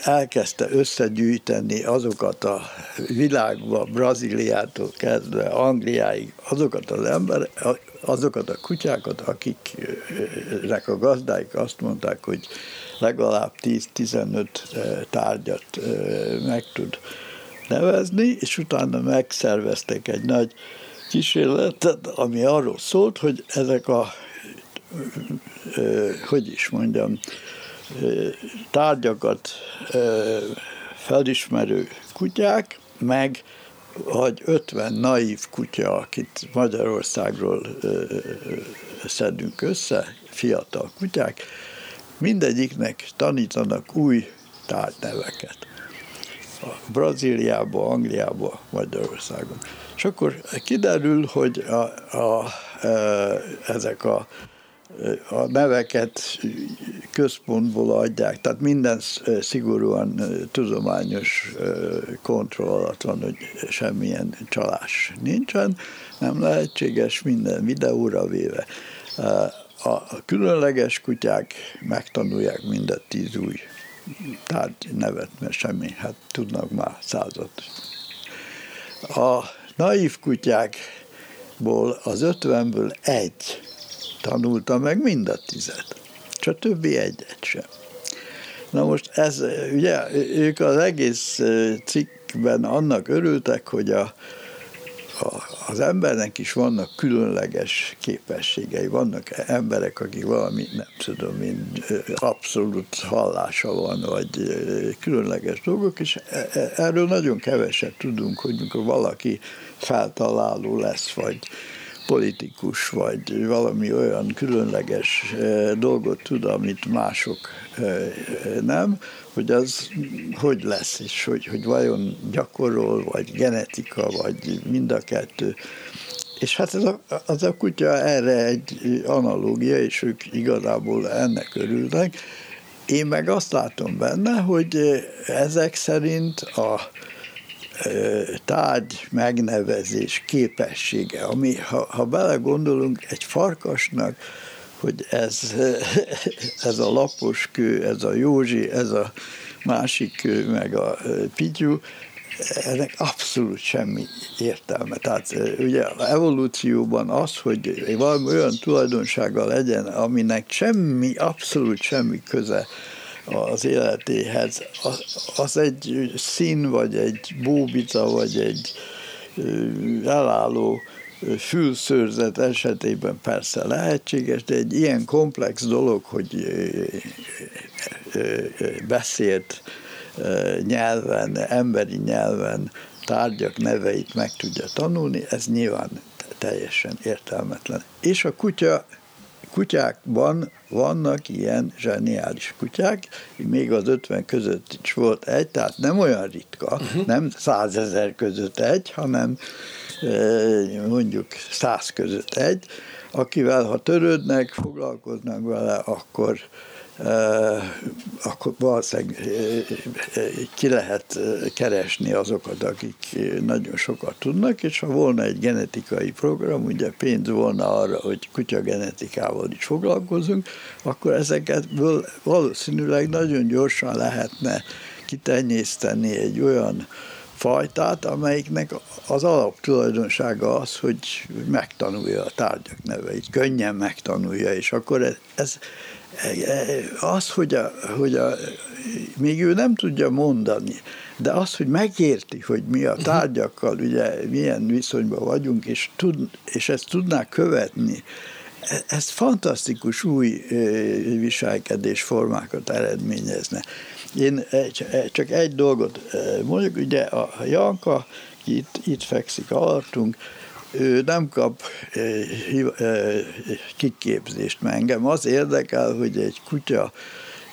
elkezdte összegyűjteni azokat a világba, Brazíliától kezdve Angliáig, azokat az ember, azokat a kutyákat, akiknek a gazdáik azt mondták, hogy legalább 10-15 tárgyat meg tud nevezni, és utána megszerveztek egy nagy kísérletet, ami arról szólt, hogy ezek a, hogy is mondjam, tárgyakat felismerő kutyák, meg vagy 50 naív kutya, akit Magyarországról szedünk össze, fiatal kutyák, mindegyiknek tanítanak új tárgyneveket. A Brazíliába, Angliába, Magyarországon. És akkor kiderül, hogy a, a, ezek a a neveket központból adják, tehát minden szigorúan tudományos kontroll alatt van, hogy semmilyen csalás nincsen, nem lehetséges, minden videóra véve. A különleges kutyák megtanulják minden tíz új tárgy nevet, mert semmi, hát tudnak már százat. A naív kutyákból az ötvenből egy tanulta meg mind a tizet. Csak többi egyet sem. Na most ez, ugye, ők az egész cikkben annak örültek, hogy a, az embernek is vannak különleges képességei, vannak emberek, akik valami, nem tudom én, abszolút hallása van, vagy különleges dolgok, és e, e, erről nagyon keveset tudunk, hogy mikor valaki feltaláló lesz, vagy politikus, vagy valami olyan különleges dolgot tud, amit mások nem, hogy az hogy lesz, és hogy, hogy vajon gyakorol, vagy genetika, vagy mind a kettő. És hát ez a, az a kutya erre egy analógia, és ők igazából ennek örülnek. Én meg azt látom benne, hogy ezek szerint a tárgy megnevezés képessége, ami, ha, ha belegondolunk, egy farkasnak hogy ez, *laughs* ez a lapos kő, ez a Józsi, ez a másik kő, meg a pityú, ennek abszolút semmi értelme. Tehát ugye a evolúcióban az, hogy valami olyan tulajdonsága legyen, aminek semmi, abszolút semmi köze az életéhez, az, egy szín, vagy egy bóbica, vagy egy elálló fülszőrzet esetében persze lehetséges, de egy ilyen komplex dolog, hogy beszélt nyelven, emberi nyelven tárgyak neveit meg tudja tanulni, ez nyilván teljesen értelmetlen. És a kutya kutyákban vannak ilyen zseniális kutyák, még az 50 között is volt egy, tehát nem olyan ritka, uh-huh. nem százezer között egy, hanem mondjuk száz között egy, akivel ha törődnek, foglalkoznak vele, akkor akkor valószínűleg ki lehet keresni azokat, akik nagyon sokat tudnak, és ha volna egy genetikai program, ugye pénz volna arra, hogy kutyagenetikával is foglalkozunk, akkor ezeket valószínűleg nagyon gyorsan lehetne kitenyészteni egy olyan fajtát, amelyiknek az alaptulajdonsága az, hogy megtanulja a tárgyak neveit, könnyen megtanulja, és akkor ez, ez az, hogy, a, hogy a, még ő nem tudja mondani, de az, hogy megérti, hogy mi a tárgyakkal, ugye milyen viszonyban vagyunk, és, tud, és ezt tudná követni, ez fantasztikus új viselkedésformákat eredményezne. Én csak egy dolgot mondjuk, ugye a Janka itt, itt fekszik alattunk, ő nem kap kiképzést, mert engem az érdekel, hogy egy kutya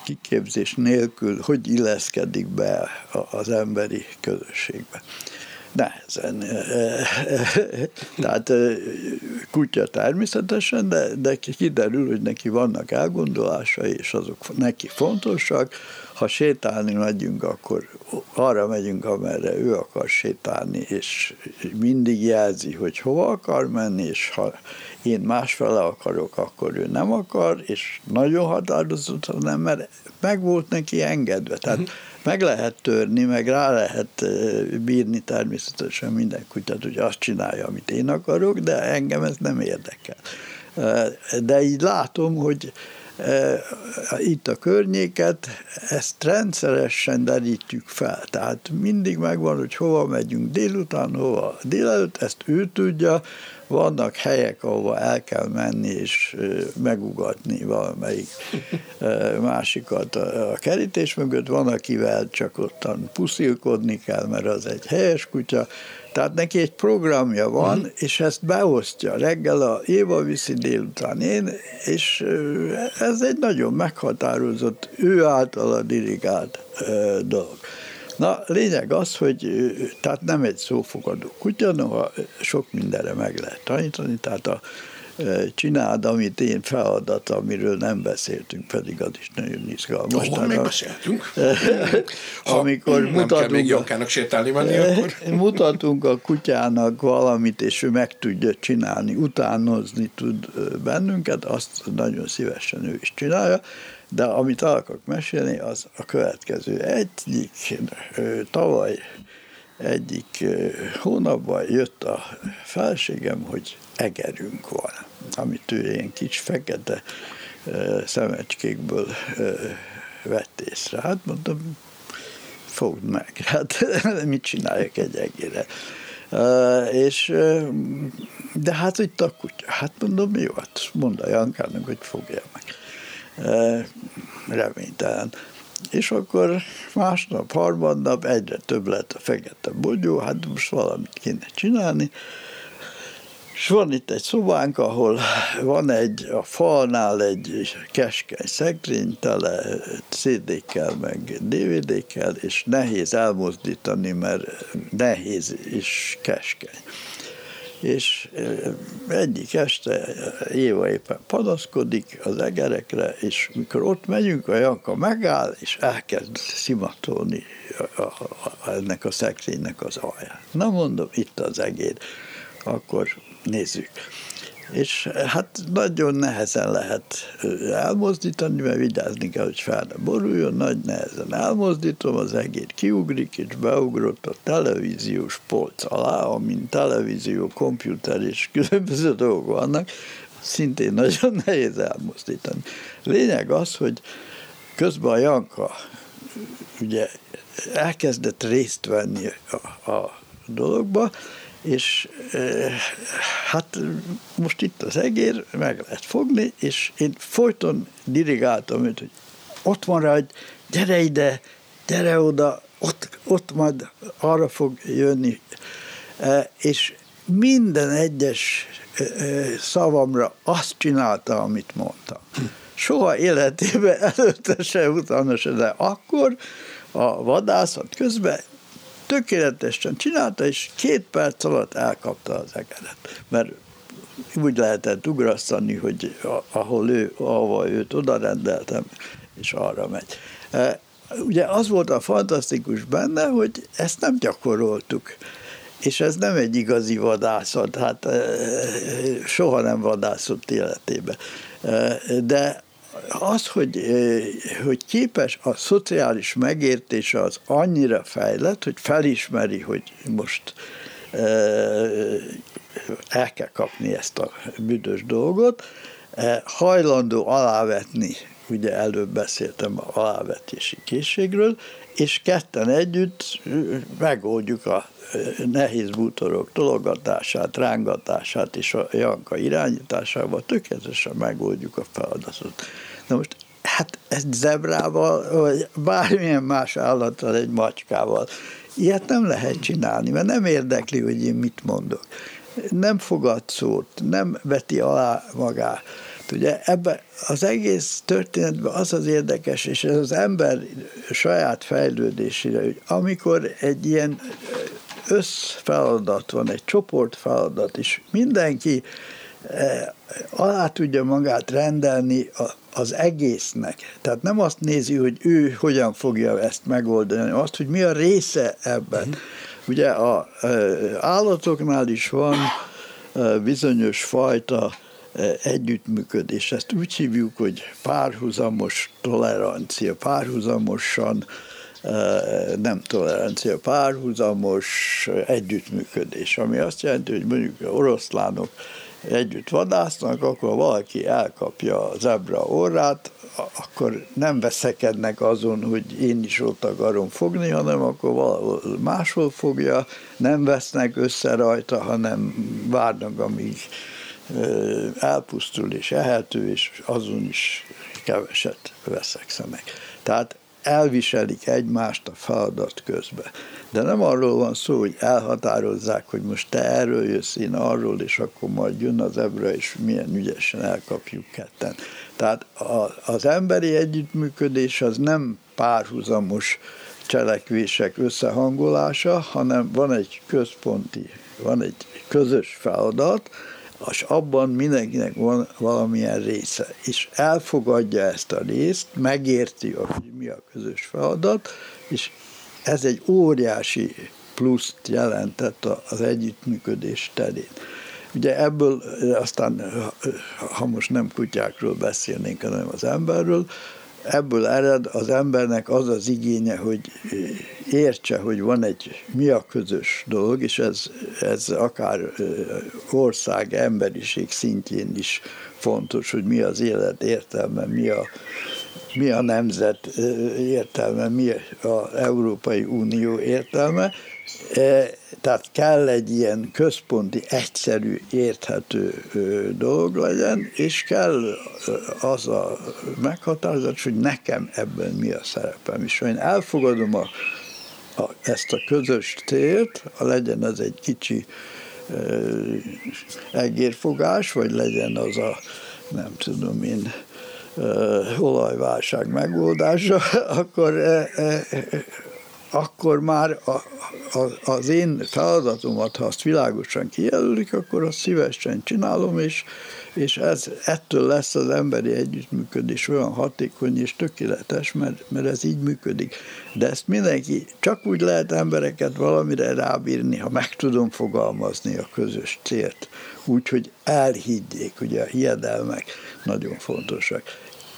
kiképzés nélkül hogy illeszkedik be az emberi közösségbe. Nehezen. Tehát kutya természetesen, de, de kiderül, hogy neki vannak elgondolásai, és azok neki fontosak, ha sétálni megyünk, akkor arra megyünk, amerre ő akar sétálni, és mindig jelzi, hogy hova akar menni, és ha én másfele akarok, akkor ő nem akar, és nagyon határozottan nem, mert meg volt neki engedve. Tehát uh-huh. meg lehet törni, meg rá lehet bírni természetesen minden kutyát, hogy azt csinálja, amit én akarok, de engem ez nem érdekel. De így látom, hogy itt a környéket, ezt rendszeresen derítjük fel. Tehát mindig megvan, hogy hova megyünk délután, hova délelőtt, ezt ő tudja, vannak helyek, ahova el kell menni és megugatni valamelyik másikat a kerítés mögött, van, akivel csak ottan puszilkodni kell, mert az egy helyes kutya, tehát neki egy programja van, uh-huh. és ezt beosztja. Reggel a Éva viszi, délután én, és ez egy nagyon meghatározott, ő által dirigált dolog. Na, lényeg az, hogy tehát nem egy szófogadó kutya, noha sok mindenre meg lehet tanítani, tehát a csináld, amit én feladat, amiről nem beszéltünk, pedig az is nagyon izgalmas.
Ahol még beszéltünk.
amikor
nem
mutatunk,
kell még Jankának sétálni menni, akkor...
mutatunk a kutyának valamit, és ő meg tudja csinálni, utánozni tud bennünket, azt nagyon szívesen ő is csinálja, de amit el akarok mesélni, az a következő. Egyik tavaly egyik hónapban jött a felségem, hogy egerünk van, amit ő ilyen kis fekete szemecskékből vett észre. Hát mondtam, fogd meg, *laughs* hát mit csináljak egy egére. És, de hát itt a kutya, hát mondom, jó, hát mondd a Jankának, hogy fogja meg. Uh, reménytelen. És akkor másnap, harmadnap egyre több lett a fekete bogyó, hát most valamit kéne csinálni. És van itt egy szobánk, ahol van egy, a falnál egy keskeny szekrény tele CD-kkel, meg DVD-kkel, és nehéz elmozdítani, mert nehéz és keskeny és egyik este Éva éppen panaszkodik az egerekre, és mikor ott megyünk, a Janka megáll, és elkezd szimatolni a, ennek a szekrénynek az alján. Na mondom, itt az egér. Akkor nézzük. És hát nagyon nehezen lehet elmozdítani, mert vigyázni kell, hogy fel ne boruljon, nagy nehezen elmozdítom, az egér kiugrik, és beugrott a televíziós polc alá, amin televízió, komputer és *laughs* különböző dolgok vannak, szintén nagyon *laughs* nehéz elmozdítani. Lényeg az, hogy közben a Janka ugye elkezdett részt venni a, a dologba, és hát most itt az egér, meg lehet fogni, és én folyton dirigáltam őt, hogy ott van rá, hogy gyere ide, gyere oda, ott, ott majd arra fog jönni. És minden egyes szavamra azt csinálta, amit mondtam. Soha életében előtte se, utána se, de akkor a vadászat közben tökéletesen csinálta, és két perc alatt elkapta az egeret. Mert úgy lehetett ugrasztani, hogy ahol ő, ahova őt oda rendeltem, és arra megy. E, ugye az volt a fantasztikus benne, hogy ezt nem gyakoroltuk. És ez nem egy igazi vadászat, hát e, soha nem vadászott életébe. E, de az, hogy, hogy képes a szociális megértés az annyira fejlett, hogy felismeri, hogy most el kell kapni ezt a büdös dolgot, hajlandó alávetni, ugye előbb beszéltem a alávetési készségről, és ketten együtt megoldjuk a nehéz bútorok tologatását, rángatását és a Janka irányításával tökéletesen megoldjuk a feladatot. Na most hát egy zebrával, vagy bármilyen más állattal, egy macskával, ilyet nem lehet csinálni, mert nem érdekli, hogy én mit mondok. Nem fogad szót, nem veti alá magát. Ugye ebbe az egész történetben az az érdekes, és ez az ember saját fejlődésére, hogy amikor egy ilyen összfeladat van, egy csoportfeladat, és mindenki alá tudja magát rendelni az egésznek. Tehát nem azt nézi, hogy ő hogyan fogja ezt megoldani, hanem azt, hogy mi a része ebben. Mm. Ugye a eh, állatoknál is van eh, bizonyos fajta együttműködés. Ezt úgy hívjuk, hogy párhuzamos tolerancia, párhuzamosan nem tolerancia, párhuzamos együttműködés, ami azt jelenti, hogy mondjuk oroszlánok együtt vadásznak, akkor valaki elkapja a zebra orrát, akkor nem veszekednek azon, hogy én is ott akarom fogni, hanem akkor valahol máshol fogja, nem vesznek össze rajta, hanem várnak, amíg elpusztul és ehető, és azon is keveset veszekszenek. Tehát elviselik egymást a feladat közben. De nem arról van szó, hogy elhatározzák, hogy most te erről jössz, én arról, és akkor majd jön az ebre, és milyen ügyesen elkapjuk ketten. Tehát a, az emberi együttműködés az nem párhuzamos cselekvések összehangolása, hanem van egy központi, van egy közös feladat, és abban mindenkinek van valamilyen része, és elfogadja ezt a részt, megérti, hogy mi a közös feladat, és ez egy óriási pluszt jelentett az együttműködés terén. Ugye ebből aztán, ha most nem kutyákról beszélnénk, hanem az emberről, ebből ered az embernek az az igénye, hogy értse, hogy van egy mi a közös dolog, és ez, ez akár ország, emberiség szintjén is fontos, hogy mi az élet értelme, mi a mi a nemzet értelme, mi az Európai Unió értelme, tehát kell egy ilyen központi, egyszerű, érthető dolog legyen, és kell az a meghatározás, hogy nekem ebben mi a szerepem. És ha én elfogadom a, a, ezt a közös célt, ha legyen ez egy kicsi egérfogás, vagy legyen az a, nem tudom én, olajválság megoldása, *laughs* akkor akkor már a, a, az én feladatomat, ha azt világosan kijelölik, akkor azt szívesen csinálom, és, és ez, ettől lesz az emberi együttműködés olyan hatékony és tökéletes, mert, mert ez így működik. De ezt mindenki, csak úgy lehet embereket valamire rábírni, ha meg tudom fogalmazni a közös célt, úgyhogy elhiggyék, ugye a hiedelmek nagyon fontosak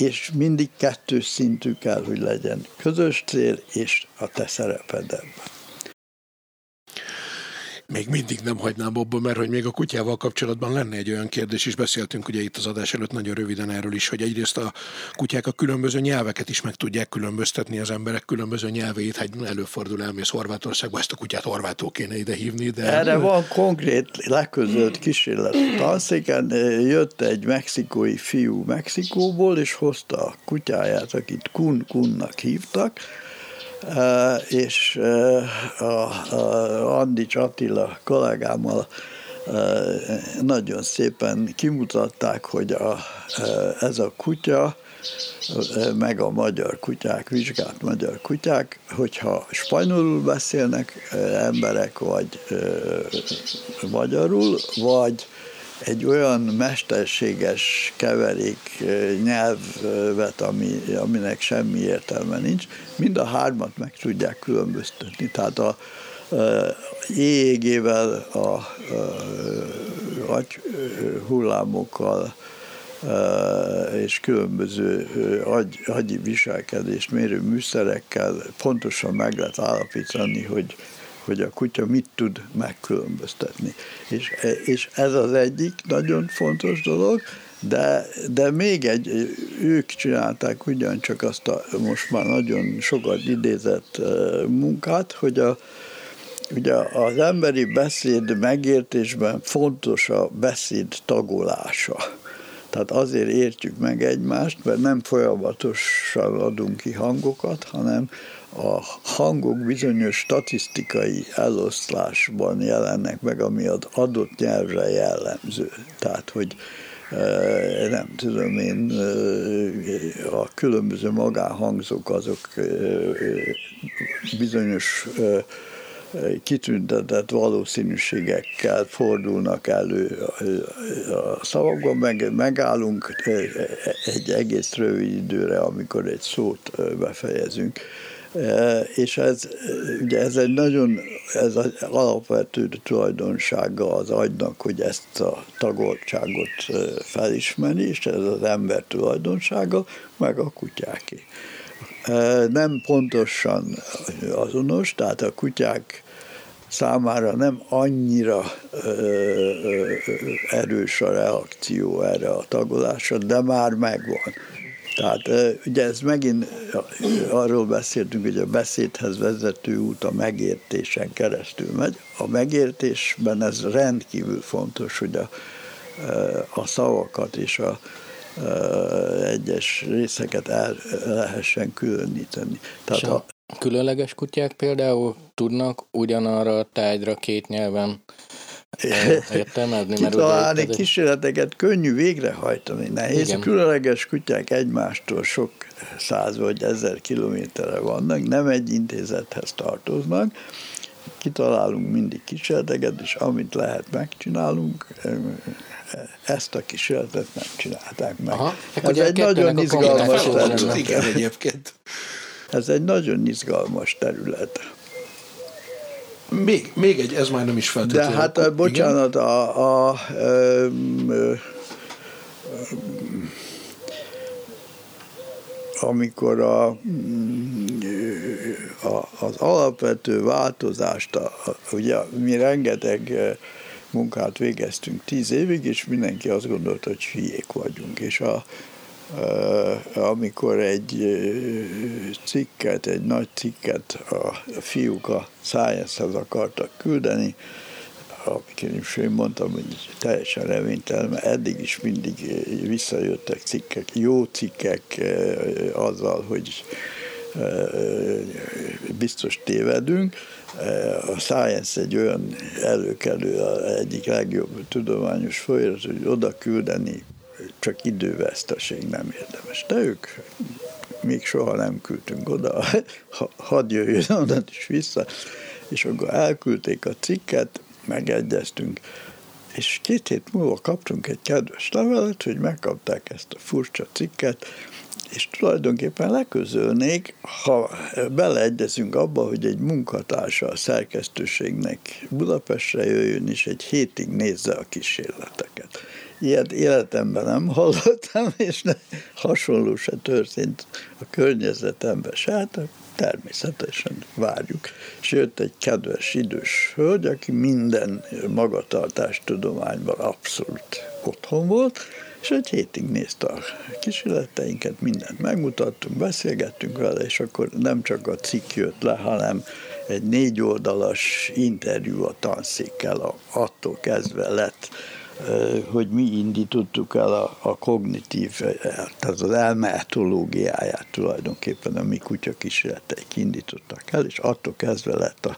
és mindig kettős szintű kell, hogy legyen. Közös cél és a te szereped
még mindig nem hagynám abba, mert hogy még a kutyával kapcsolatban lenne egy olyan kérdés, és beszéltünk ugye itt az adás előtt nagyon röviden erről is, hogy egyrészt a kutyák a különböző nyelveket is meg tudják különböztetni az emberek különböző nyelveit, hát előfordul elmész Horvátországba, ezt a kutyát horvától kéne ide hívni. De...
Erre van konkrét leközölt kísérlet. Tanszéken jött egy mexikói fiú Mexikóból, és hozta a kutyáját, akit Kun Kunnak hívtak, és a, a Andics Attila kollégámmal nagyon szépen kimutatták, hogy a, ez a kutya, meg a magyar kutyák, vizsgált magyar kutyák, hogyha spanyolul beszélnek emberek, vagy magyarul, vagy egy olyan mesterséges keverék nyelvet, ami, aminek semmi értelme nincs, mind a hármat meg tudják különböztetni. Tehát a, jégével, a, a hullámokkal és különböző agy, agyi viselkedést mérő műszerekkel pontosan meg lehet állapítani, hogy hogy a kutya mit tud megkülönböztetni. És, és ez az egyik nagyon fontos dolog, de, de még egy, ők csinálták ugyancsak azt a most már nagyon sokat idézett munkát, hogy a, ugye az emberi beszéd megértésben fontos a beszéd tagolása. Tehát azért értjük meg egymást, mert nem folyamatosan adunk ki hangokat, hanem a hangok bizonyos statisztikai eloszlásban jelennek meg, ami az adott nyelvre jellemző. Tehát, hogy e, nem tudom én, e, a különböző magánhangzók azok e, bizonyos kitüntetett valószínűségekkel fordulnak elő a szavakban, meg, megállunk egy egész rövid időre, amikor egy szót befejezünk és ez, ugye ez egy nagyon, ez az alapvető tulajdonsága az agynak, hogy ezt a tagoltságot felismeri, és ez az ember tulajdonsága, meg a kutyáké. Nem pontosan azonos, tehát a kutyák számára nem annyira erős a reakció erre a tagolásra, de már megvan. Tehát ugye ez megint arról beszéltünk, hogy a beszédhez vezető út a megértésen keresztül megy. A megértésben ez rendkívül fontos, hogy a, a szavakat és a, egyes részeket el lehessen különíteni.
Tehát a, a különleges kutyák például tudnak ugyanarra a tájra két nyelven
értelmezni. *laughs* Kitalálni mert kísérleteket könnyű végrehajtani, nehéz. Igen. Különleges kutyák egymástól sok száz vagy ezer kilométerre vannak, nem egy intézethez tartoznak, kitalálunk mindig kísérleteket, és amit lehet, megcsinálunk, ezt a kísérletet nem csinálták meg. Aha, Ez egy nagyon izgalmas terület. Igen, egyébként. Ez egy nagyon izgalmas terület.
Még, még egy, ez már nem is feltétlenül.
De hát, akkor, bocsánat, a, a, a, amikor a, a, az alapvető változást, a, ugye mi rengeteg munkát végeztünk tíz évig, és mindenki azt gondolta, hogy hülyék vagyunk. És a, amikor egy cikket, egy nagy cikket a fiúk a Science-hez akartak küldeni, amikor is én mondtam, hogy teljesen reménytelen, mert eddig is mindig visszajöttek cikkek, jó cikkek azzal, hogy biztos tévedünk. A Science egy olyan előkelő, egyik legjobb tudományos folyamat, hogy oda küldeni csak időveszteség nem érdemes. De ők még soha nem küldtünk oda, *laughs* hadd jöjjön onnan is vissza, és akkor elküldték a cikket, megegyeztünk, és két hét múlva kaptunk egy kedves levelet, hogy megkapták ezt a furcsa cikket, és tulajdonképpen leközölnék, ha beleegyezünk abba, hogy egy munkatársa a szerkesztőségnek Budapestre jöjjön, és egy hétig nézze a kísérleteket. Ilyet életemben nem hallottam, és ne, hasonló se történt a környezetemben se, hát természetesen várjuk. És jött egy kedves idős hölgy, aki minden magatartás tudományban abszolút otthon volt, és egy hétig nézte a kísérleteinket, mindent megmutattunk, beszélgettünk vele, és akkor nem csak a cikk jött le, hanem egy négy oldalas interjú a tanszékkel, attól kezdve lett hogy mi indítottuk el a, a kognitív, tehát az elmeetológiáját tulajdonképpen a mi kutya kísérleteik indítottak el, és attól kezdve lett a,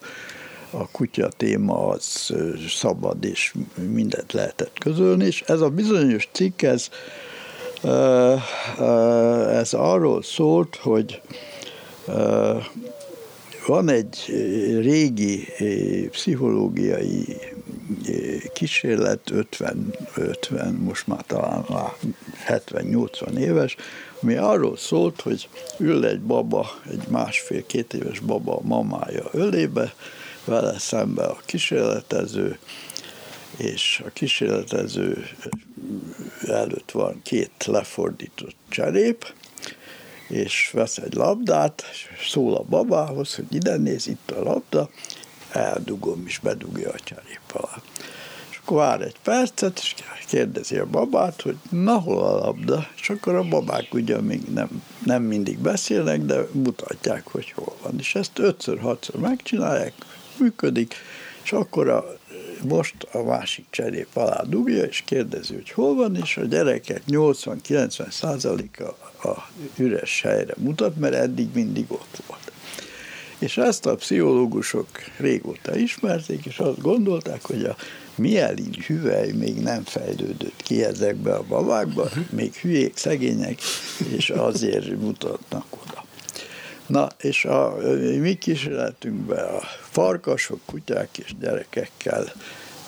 a kutya téma az szabad, és mindent lehetett közölni, és ez a bizonyos cikk, ez, ez arról szólt, hogy van egy régi pszichológiai kísérlet, 50, 50 most már talán 70-80 éves, ami arról szólt, hogy ül egy baba, egy másfél-két éves baba a mamája ölébe, vele szembe a kísérletező, és a kísérletező előtt van két lefordított cserép, és vesz egy labdát, szól a babához, hogy ide néz, itt a labda, eldugom, és bedugja a cserép alá. És akkor vár egy percet, és kérdezi a babát, hogy na hol a labda, és akkor a babák ugye még nem, nem mindig beszélnek, de mutatják, hogy hol van. És ezt ötször-hatszor megcsinálják, működik, és akkor a, most a másik cserép alá dugja, és kérdezi, hogy hol van, és a gyerekek 80-90 százaléka a üres helyre mutat, mert eddig mindig ott volt. És ezt a pszichológusok régóta ismerték, és azt gondolták, hogy a mielin hüvely még nem fejlődött ki ezekbe a babákba, még hülyék, szegények, és azért mutatnak oda. Na, és a mi kísérletünkben a farkasok, kutyák és gyerekekkel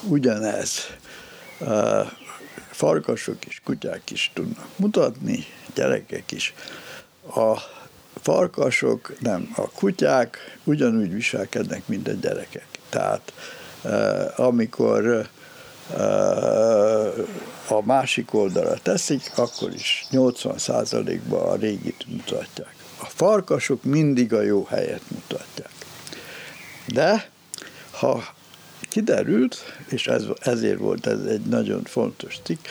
ugyanez. Farkasok és kutyák is tudnak mutatni, gyerekek is. A farkasok, nem, a kutyák ugyanúgy viselkednek, mint a gyerekek. Tehát amikor a másik oldalra teszik, akkor is 80%-ban a régit mutatják. A farkasok mindig a jó helyet mutatják. De ha kiderült, és ez, ezért volt ez egy nagyon fontos cikk,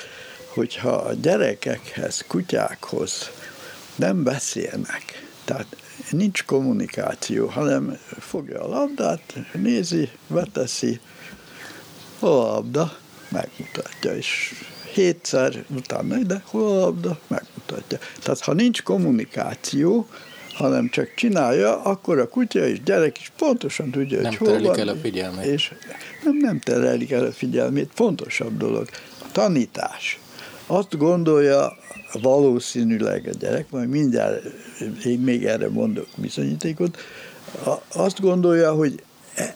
hogyha a gyerekekhez, kutyákhoz nem beszélnek, tehát nincs kommunikáció, hanem fogja a labdát, nézi, veteszi, hol a labda, megmutatja, és hétszer utána ide, hol a labda, megmutatja. Tehát ha nincs kommunikáció, hanem csak csinálja, akkor a kutya és gyerek is pontosan tudja,
nem
hogy hol van.
el a figyelmét.
És nem, nem terelik el a figyelmét, fontosabb dolog. A tanítás. Azt gondolja valószínűleg a gyerek, majd mindjárt én még erre mondok bizonyítékot, azt gondolja, hogy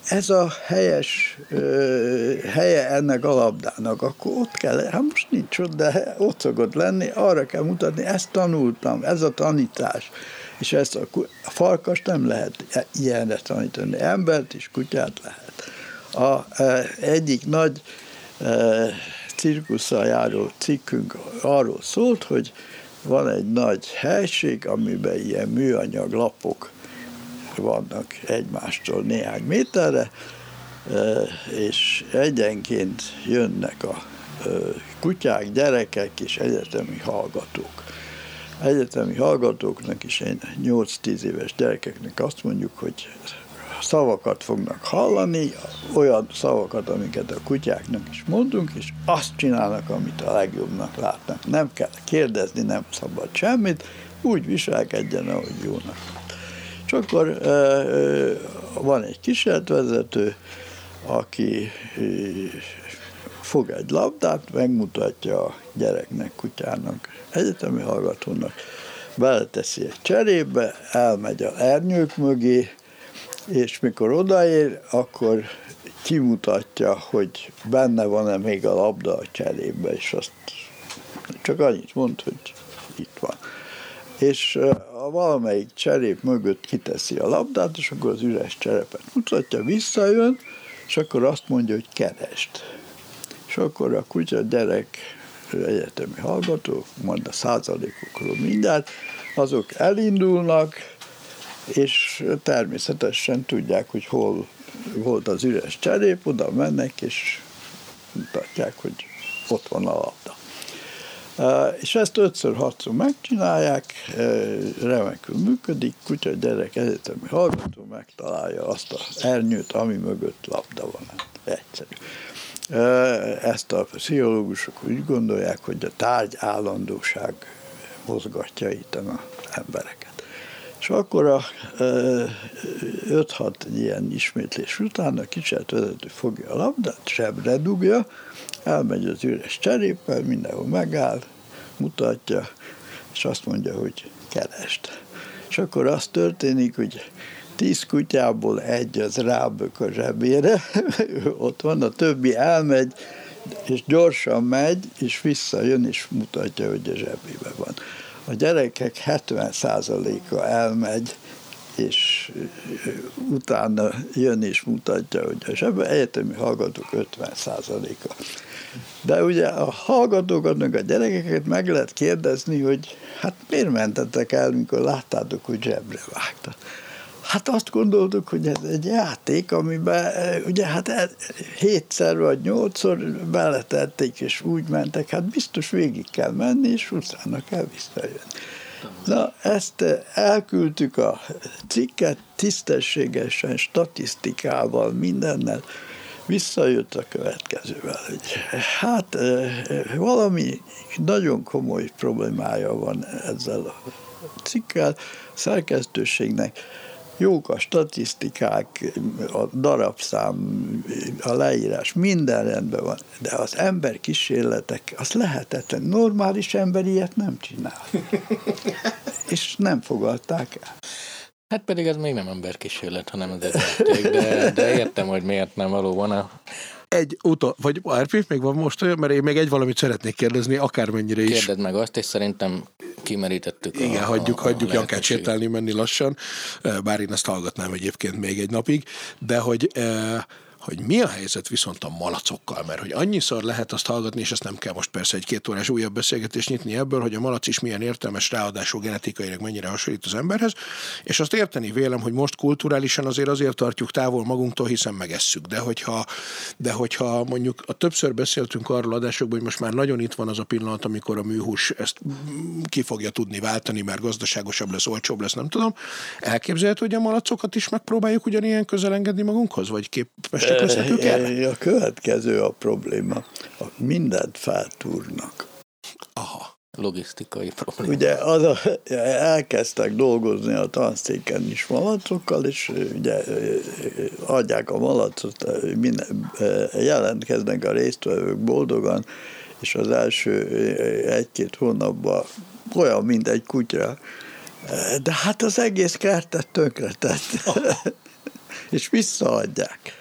ez a helyes ö, helye ennek a labdának, akkor ott kell, hát most nincs ott, de ott szokott lenni, arra kell mutatni, ezt tanultam, ez a tanítás. És ezt a, a farkas nem lehet ilyenre tanítani, embert és kutyát lehet. A, e, egyik nagy e, cirkusszal járó cikkünk arról szólt, hogy van egy nagy helység, amiben ilyen műanyag lapok vannak egymástól néhány méterre, és egyenként jönnek a kutyák, gyerekek és egyetemi hallgatók. egyetemi hallgatóknak is, 8-10 éves gyerekeknek azt mondjuk, hogy szavakat fognak hallani, olyan szavakat, amiket a kutyáknak is mondunk, és azt csinálnak, amit a legjobbnak látnak. Nem kell kérdezni, nem szabad semmit, úgy viselkedjen, ahogy jónak. És akkor van egy kísérletvezető, aki fog egy labdát, megmutatja a gyereknek, kutyának, egyetemi hallgatónak, beleteszi egy cserébe, elmegy a ernyők mögé, és mikor odaér, akkor kimutatja, hogy benne van-e még a labda a cserébe, és azt csak annyit mond, hogy itt van. És a valamelyik cserép mögött kiteszi a labdát, és akkor az üres cserepet mutatja, visszajön, és akkor azt mondja, hogy kerest. És akkor a kutya gyerek egyetemi hallgató, majd a százalékokról mindjárt, azok elindulnak, és természetesen tudják, hogy hol volt az üres cserép, oda mennek, és mutatják, hogy ott van a labda. És ezt ötször, hatszor megcsinálják, remekül működik, kutya, gyerek, egyetemi hallgató megtalálja azt az ernyőt, ami mögött labda van. Hát egyszerű. Ezt a pszichológusok úgy gondolják, hogy a tárgy állandóság mozgatja itt a embereket. És akkor a 5-6 ilyen ismétlés után a vezető fogja a labdát, sebre dugja, elmegy az üres cseréppel, mindenhol megáll, mutatja, és azt mondja, hogy kerest. És akkor az történik, hogy tíz kutyából egy az rábök a zsebére, *laughs* ott van, a többi elmegy, és gyorsan megy, és visszajön, és mutatja, hogy a zsebébe van. A gyerekek 70%-a elmegy, és utána jön és mutatja, hogy a zsebbe egyetemi hallgatók 50%-a. De ugye a hallgatókat, meg a gyerekeket meg lehet kérdezni, hogy hát miért mentetek el, mikor láttátok, hogy zsebre vágta. Hát azt gondoltuk, hogy ez egy játék, amiben ugye hát e, hétszer vagy nyolcszor beletették, és úgy mentek, hát biztos végig kell menni, és utána kell visszajönni. Na, ezt elküldtük a cikket tisztességesen, statisztikával, mindennel, visszajött a következővel, hogy hát valami nagyon komoly problémája van ezzel a cikkel, szerkesztőségnek, jók a statisztikák, a darabszám, a leírás, minden rendben van, de az ember kísérletek, az lehetetlen. Normális ember ilyet nem csinál. *laughs* És nem fogadták el.
Hát pedig ez még nem emberkísérlet, hanem az egy de, de értem, hogy miért nem valóban a
egy utol, vagy RP, még van most olyan, mert én még egy valamit szeretnék kérdezni, akármennyire is.
Kérdedd meg azt, és szerintem kimerítettük
Igen, a, hagyjuk, a, hagyjuk a Jankát sétálni, menni lassan, bár én ezt hallgatnám egyébként még egy napig, de hogy hogy mi a helyzet viszont a malacokkal, mert hogy annyiszor lehet azt hallgatni, és ezt nem kell most persze egy két órás újabb beszélgetést nyitni ebből, hogy a malac is milyen értelmes, ráadásul genetikailag mennyire hasonlít az emberhez, és azt érteni vélem, hogy most kulturálisan azért azért tartjuk távol magunktól, hiszen megesszük, de hogyha, de hogyha mondjuk a többször beszéltünk arról adásokban, hogy most már nagyon itt van az a pillanat, amikor a műhús ezt ki fogja tudni váltani, mert gazdaságosabb lesz, olcsóbb lesz, nem tudom. Elképzelhető, hogy a malacokat is megpróbáljuk ugyanilyen közel engedni magunkhoz, vagy képesek
lesznek A következő a probléma. Mindent feltúrnak.
Aha logisztikai probléma.
Ugye az a, elkezdtek dolgozni a tanszéken is malacokkal, és ugye adják a malacot, minden, jelentkeznek a résztvevők boldogan, és az első egy-két hónapban olyan, mint egy kutya. De hát az egész kertet tönkretett. *laughs* és visszaadják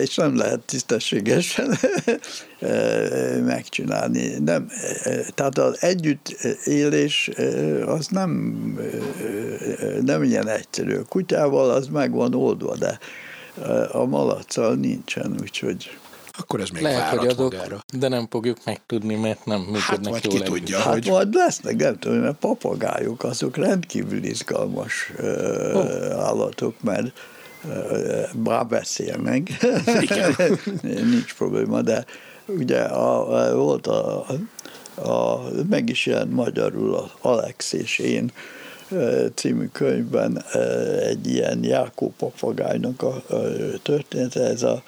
és nem lehet tisztességesen megcsinálni. Nem, tehát az együttélés az nem, nem ilyen egyszerű. A kutyával az meg van oldva, de a malaccal nincsen, úgyhogy
akkor ez még
Lehet, hogy azok, magára. de nem fogjuk megtudni, mert nem működnek hát,
jól ki tudja,
Hát hogy... majd lesznek, nem tudom, mert papagájuk, azok rendkívül izgalmas oh. állatok, mert bár beszélnek, *laughs* nincs probléma, de ugye a, volt a, a, meg is jelent magyarul az Alex és én című könyvben egy ilyen Jákó papagájnak a története, ez a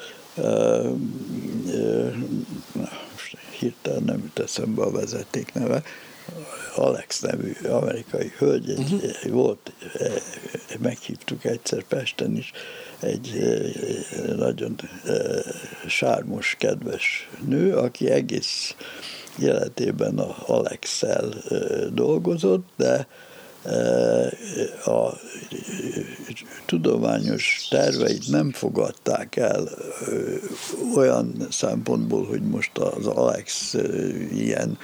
hirtelen nem jut eszembe a vezeték neve, Alex nevű amerikai hölgy, egy, uh-huh. volt, meghívtuk egyszer Pesten is, egy nagyon sármos, kedves nő, aki egész életében a Alex-el dolgozott, de a tudományos terveit nem fogadták el olyan szempontból, hogy most az Alex ilyen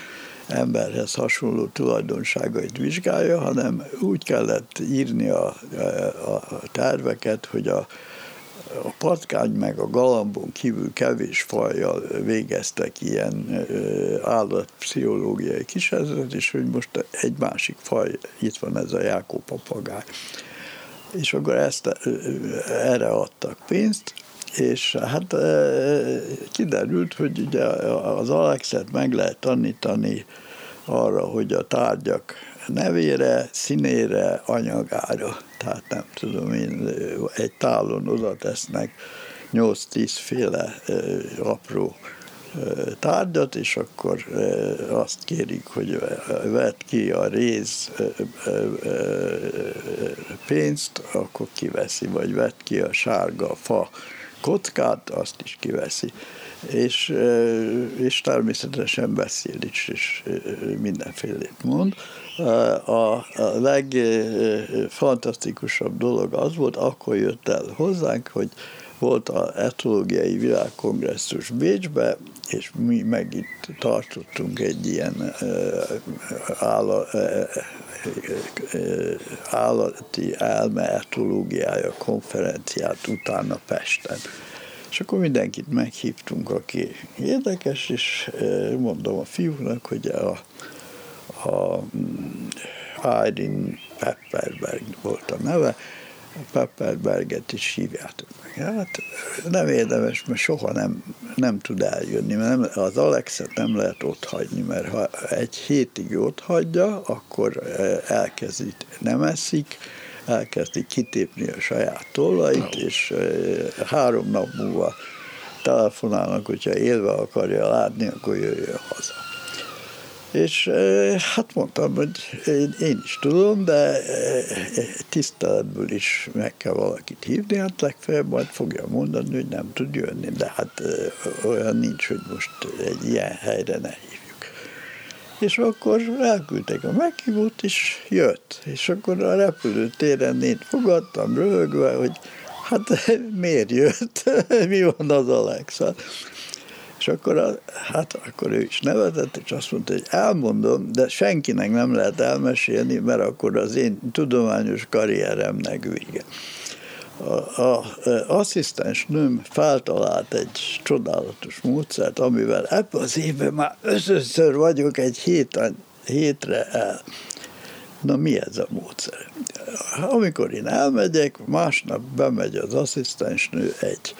emberhez hasonló tulajdonságait vizsgálja, hanem úgy kellett írni a, a, a terveket, hogy a, a patkány meg a galambon kívül kevés fajjal végeztek ilyen állatpszichológiai kísérletet, és hogy most egy másik faj, itt van ez a Jákó papagáj. És akkor ezt, erre adtak pénzt, és hát kiderült, hogy ugye az Alexet meg lehet tanítani arra, hogy a tárgyak nevére, színére, anyagára. Tehát nem tudom én, egy tálon oda tesznek 8-10 féle apró tárgyat, és akkor azt kérik, hogy vedd ki a réz pénzt, akkor kiveszi, vagy vedd ki a sárga fa kockát, azt is kiveszi. És, és természetesen beszél is, és mindenfélét mond. A legfantasztikusabb dolog az volt, akkor jött el hozzánk, hogy volt a etológiai világkongresszus Bécsbe, és mi meg itt tartottunk egy ilyen állati elme etológiája konferenciát utána Pesten. És akkor mindenkit meghívtunk, aki érdekes, és mondom a fiúknak, hogy a, a mm, Irene Pepperberg volt a neve, Pepperberget is hívjátok meg. Hát nem érdemes, mert soha nem, nem tud eljönni, mert nem, az Alexet nem lehet ott hagyni, mert ha egy hétig ott hagyja, akkor elkezdi, nem eszik, elkezdi kitépni a saját tollait, és három nap múlva telefonálnak, hogyha élve akarja látni, akkor jöjjön haza. És hát mondtam, hogy én, én is tudom, de tiszteletből is meg kell valakit hívni, hát legfeljebb majd fogja mondani, hogy nem tud jönni, de hát olyan nincs, hogy most egy ilyen helyre ne hívjuk. És akkor elküldték a meghívót, és jött. És akkor a repülőtéren én fogadtam röhögve, hogy hát miért jött, *laughs* mi van az Alexa. És akkor, a, hát akkor ő is nevetett, és azt mondta, hogy elmondom, de senkinek nem lehet elmesélni, mert akkor az én tudományos karrieremnek vége. A, asszisztens nőm feltalált egy csodálatos módszert, amivel ebben az évben már összösször vagyok egy héten, hétre el. Na mi ez a módszer? Amikor én elmegyek, másnap bemegy az asszisztensnő egy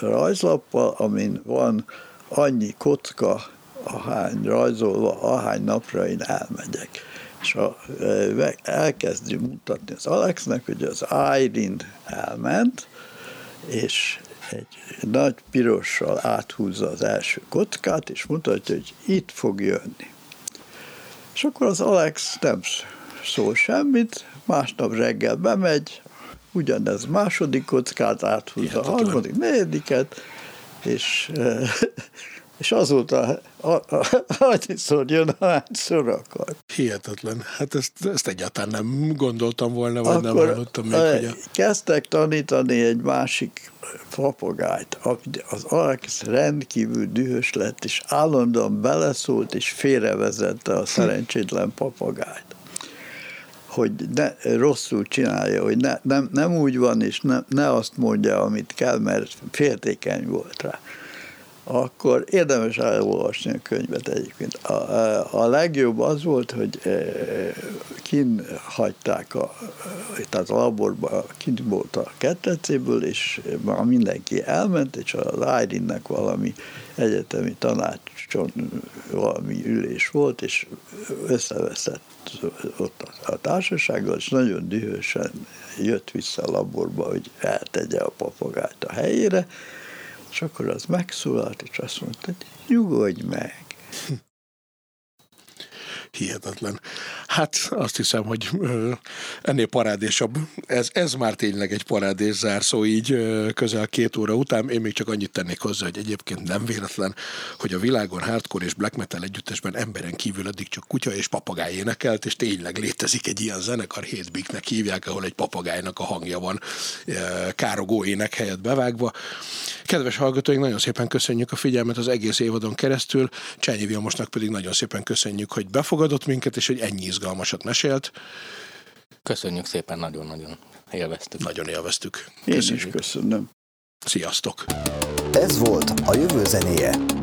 rajzlappal, amin van annyi kocka, ahány rajzolva, ahány napra én elmegyek. És a, elkezdi mutatni az Alexnek, hogy az Irene elment, és egy nagy pirossal áthúzza az első kockát, és mutatja, hogy itt fog jönni. És akkor az Alex nem szól semmit, másnap reggel bemegy, ugyanez második kockát áthúzza, a harmadik, negyediket, és, eh, és azóta annyiszor jön, ahányszor akar.
Hihetetlen. Hát ezt, ezt egyáltalán nem gondoltam volna, vagy Akkor nem hallottam még, hogy a...
kezdtek tanítani egy másik papagájt. Az Alex rendkívül dühös lett, és állandóan beleszólt, és félrevezette a szerencsétlen papagájt hogy ne, rosszul csinálja, hogy ne, nem, nem úgy van, és ne, ne azt mondja, amit kell, mert féltékeny volt rá. akkor érdemes elolvasni a könyvet egyébként. A, a, legjobb az volt, hogy e, kin hagyták, a, tehát a laborban kint volt a ketrecéből, és már mindenki elment, és a Lájrinnek valami egyetemi tanácson valami ülés volt, és összeveszett ott a társasággal, és nagyon dühösen jött vissza a laborba, hogy eltegye a papagájt a helyére, és akkor az megszólalt, és azt mondta, hogy nyugodj meg. *laughs*
Hihetetlen. Hát azt hiszem, hogy ennél parádésabb. Ez, ez már tényleg egy parádés zárszó így közel két óra után. Én még csak annyit tennék hozzá, hogy egyébként nem véletlen, hogy a világon hardcore és black metal együttesben emberen kívül addig csak kutya és papagáj énekelt, és tényleg létezik egy ilyen zenekar, Hétbiknek hívják, ahol egy papagájnak a hangja van károgó ének helyett bevágva. Kedves hallgatóink, nagyon szépen köszönjük a figyelmet az egész évadon keresztül. Csányi Vilmosnak pedig nagyon szépen köszönjük, hogy befogadott minket, és hogy ennyi izgalmasat mesélt.
Köszönjük szépen, nagyon-nagyon élveztük.
Nagyon élveztük.
Köszönjük. Én is köszönöm.
Sziasztok!
Ez volt a jövő zenéje.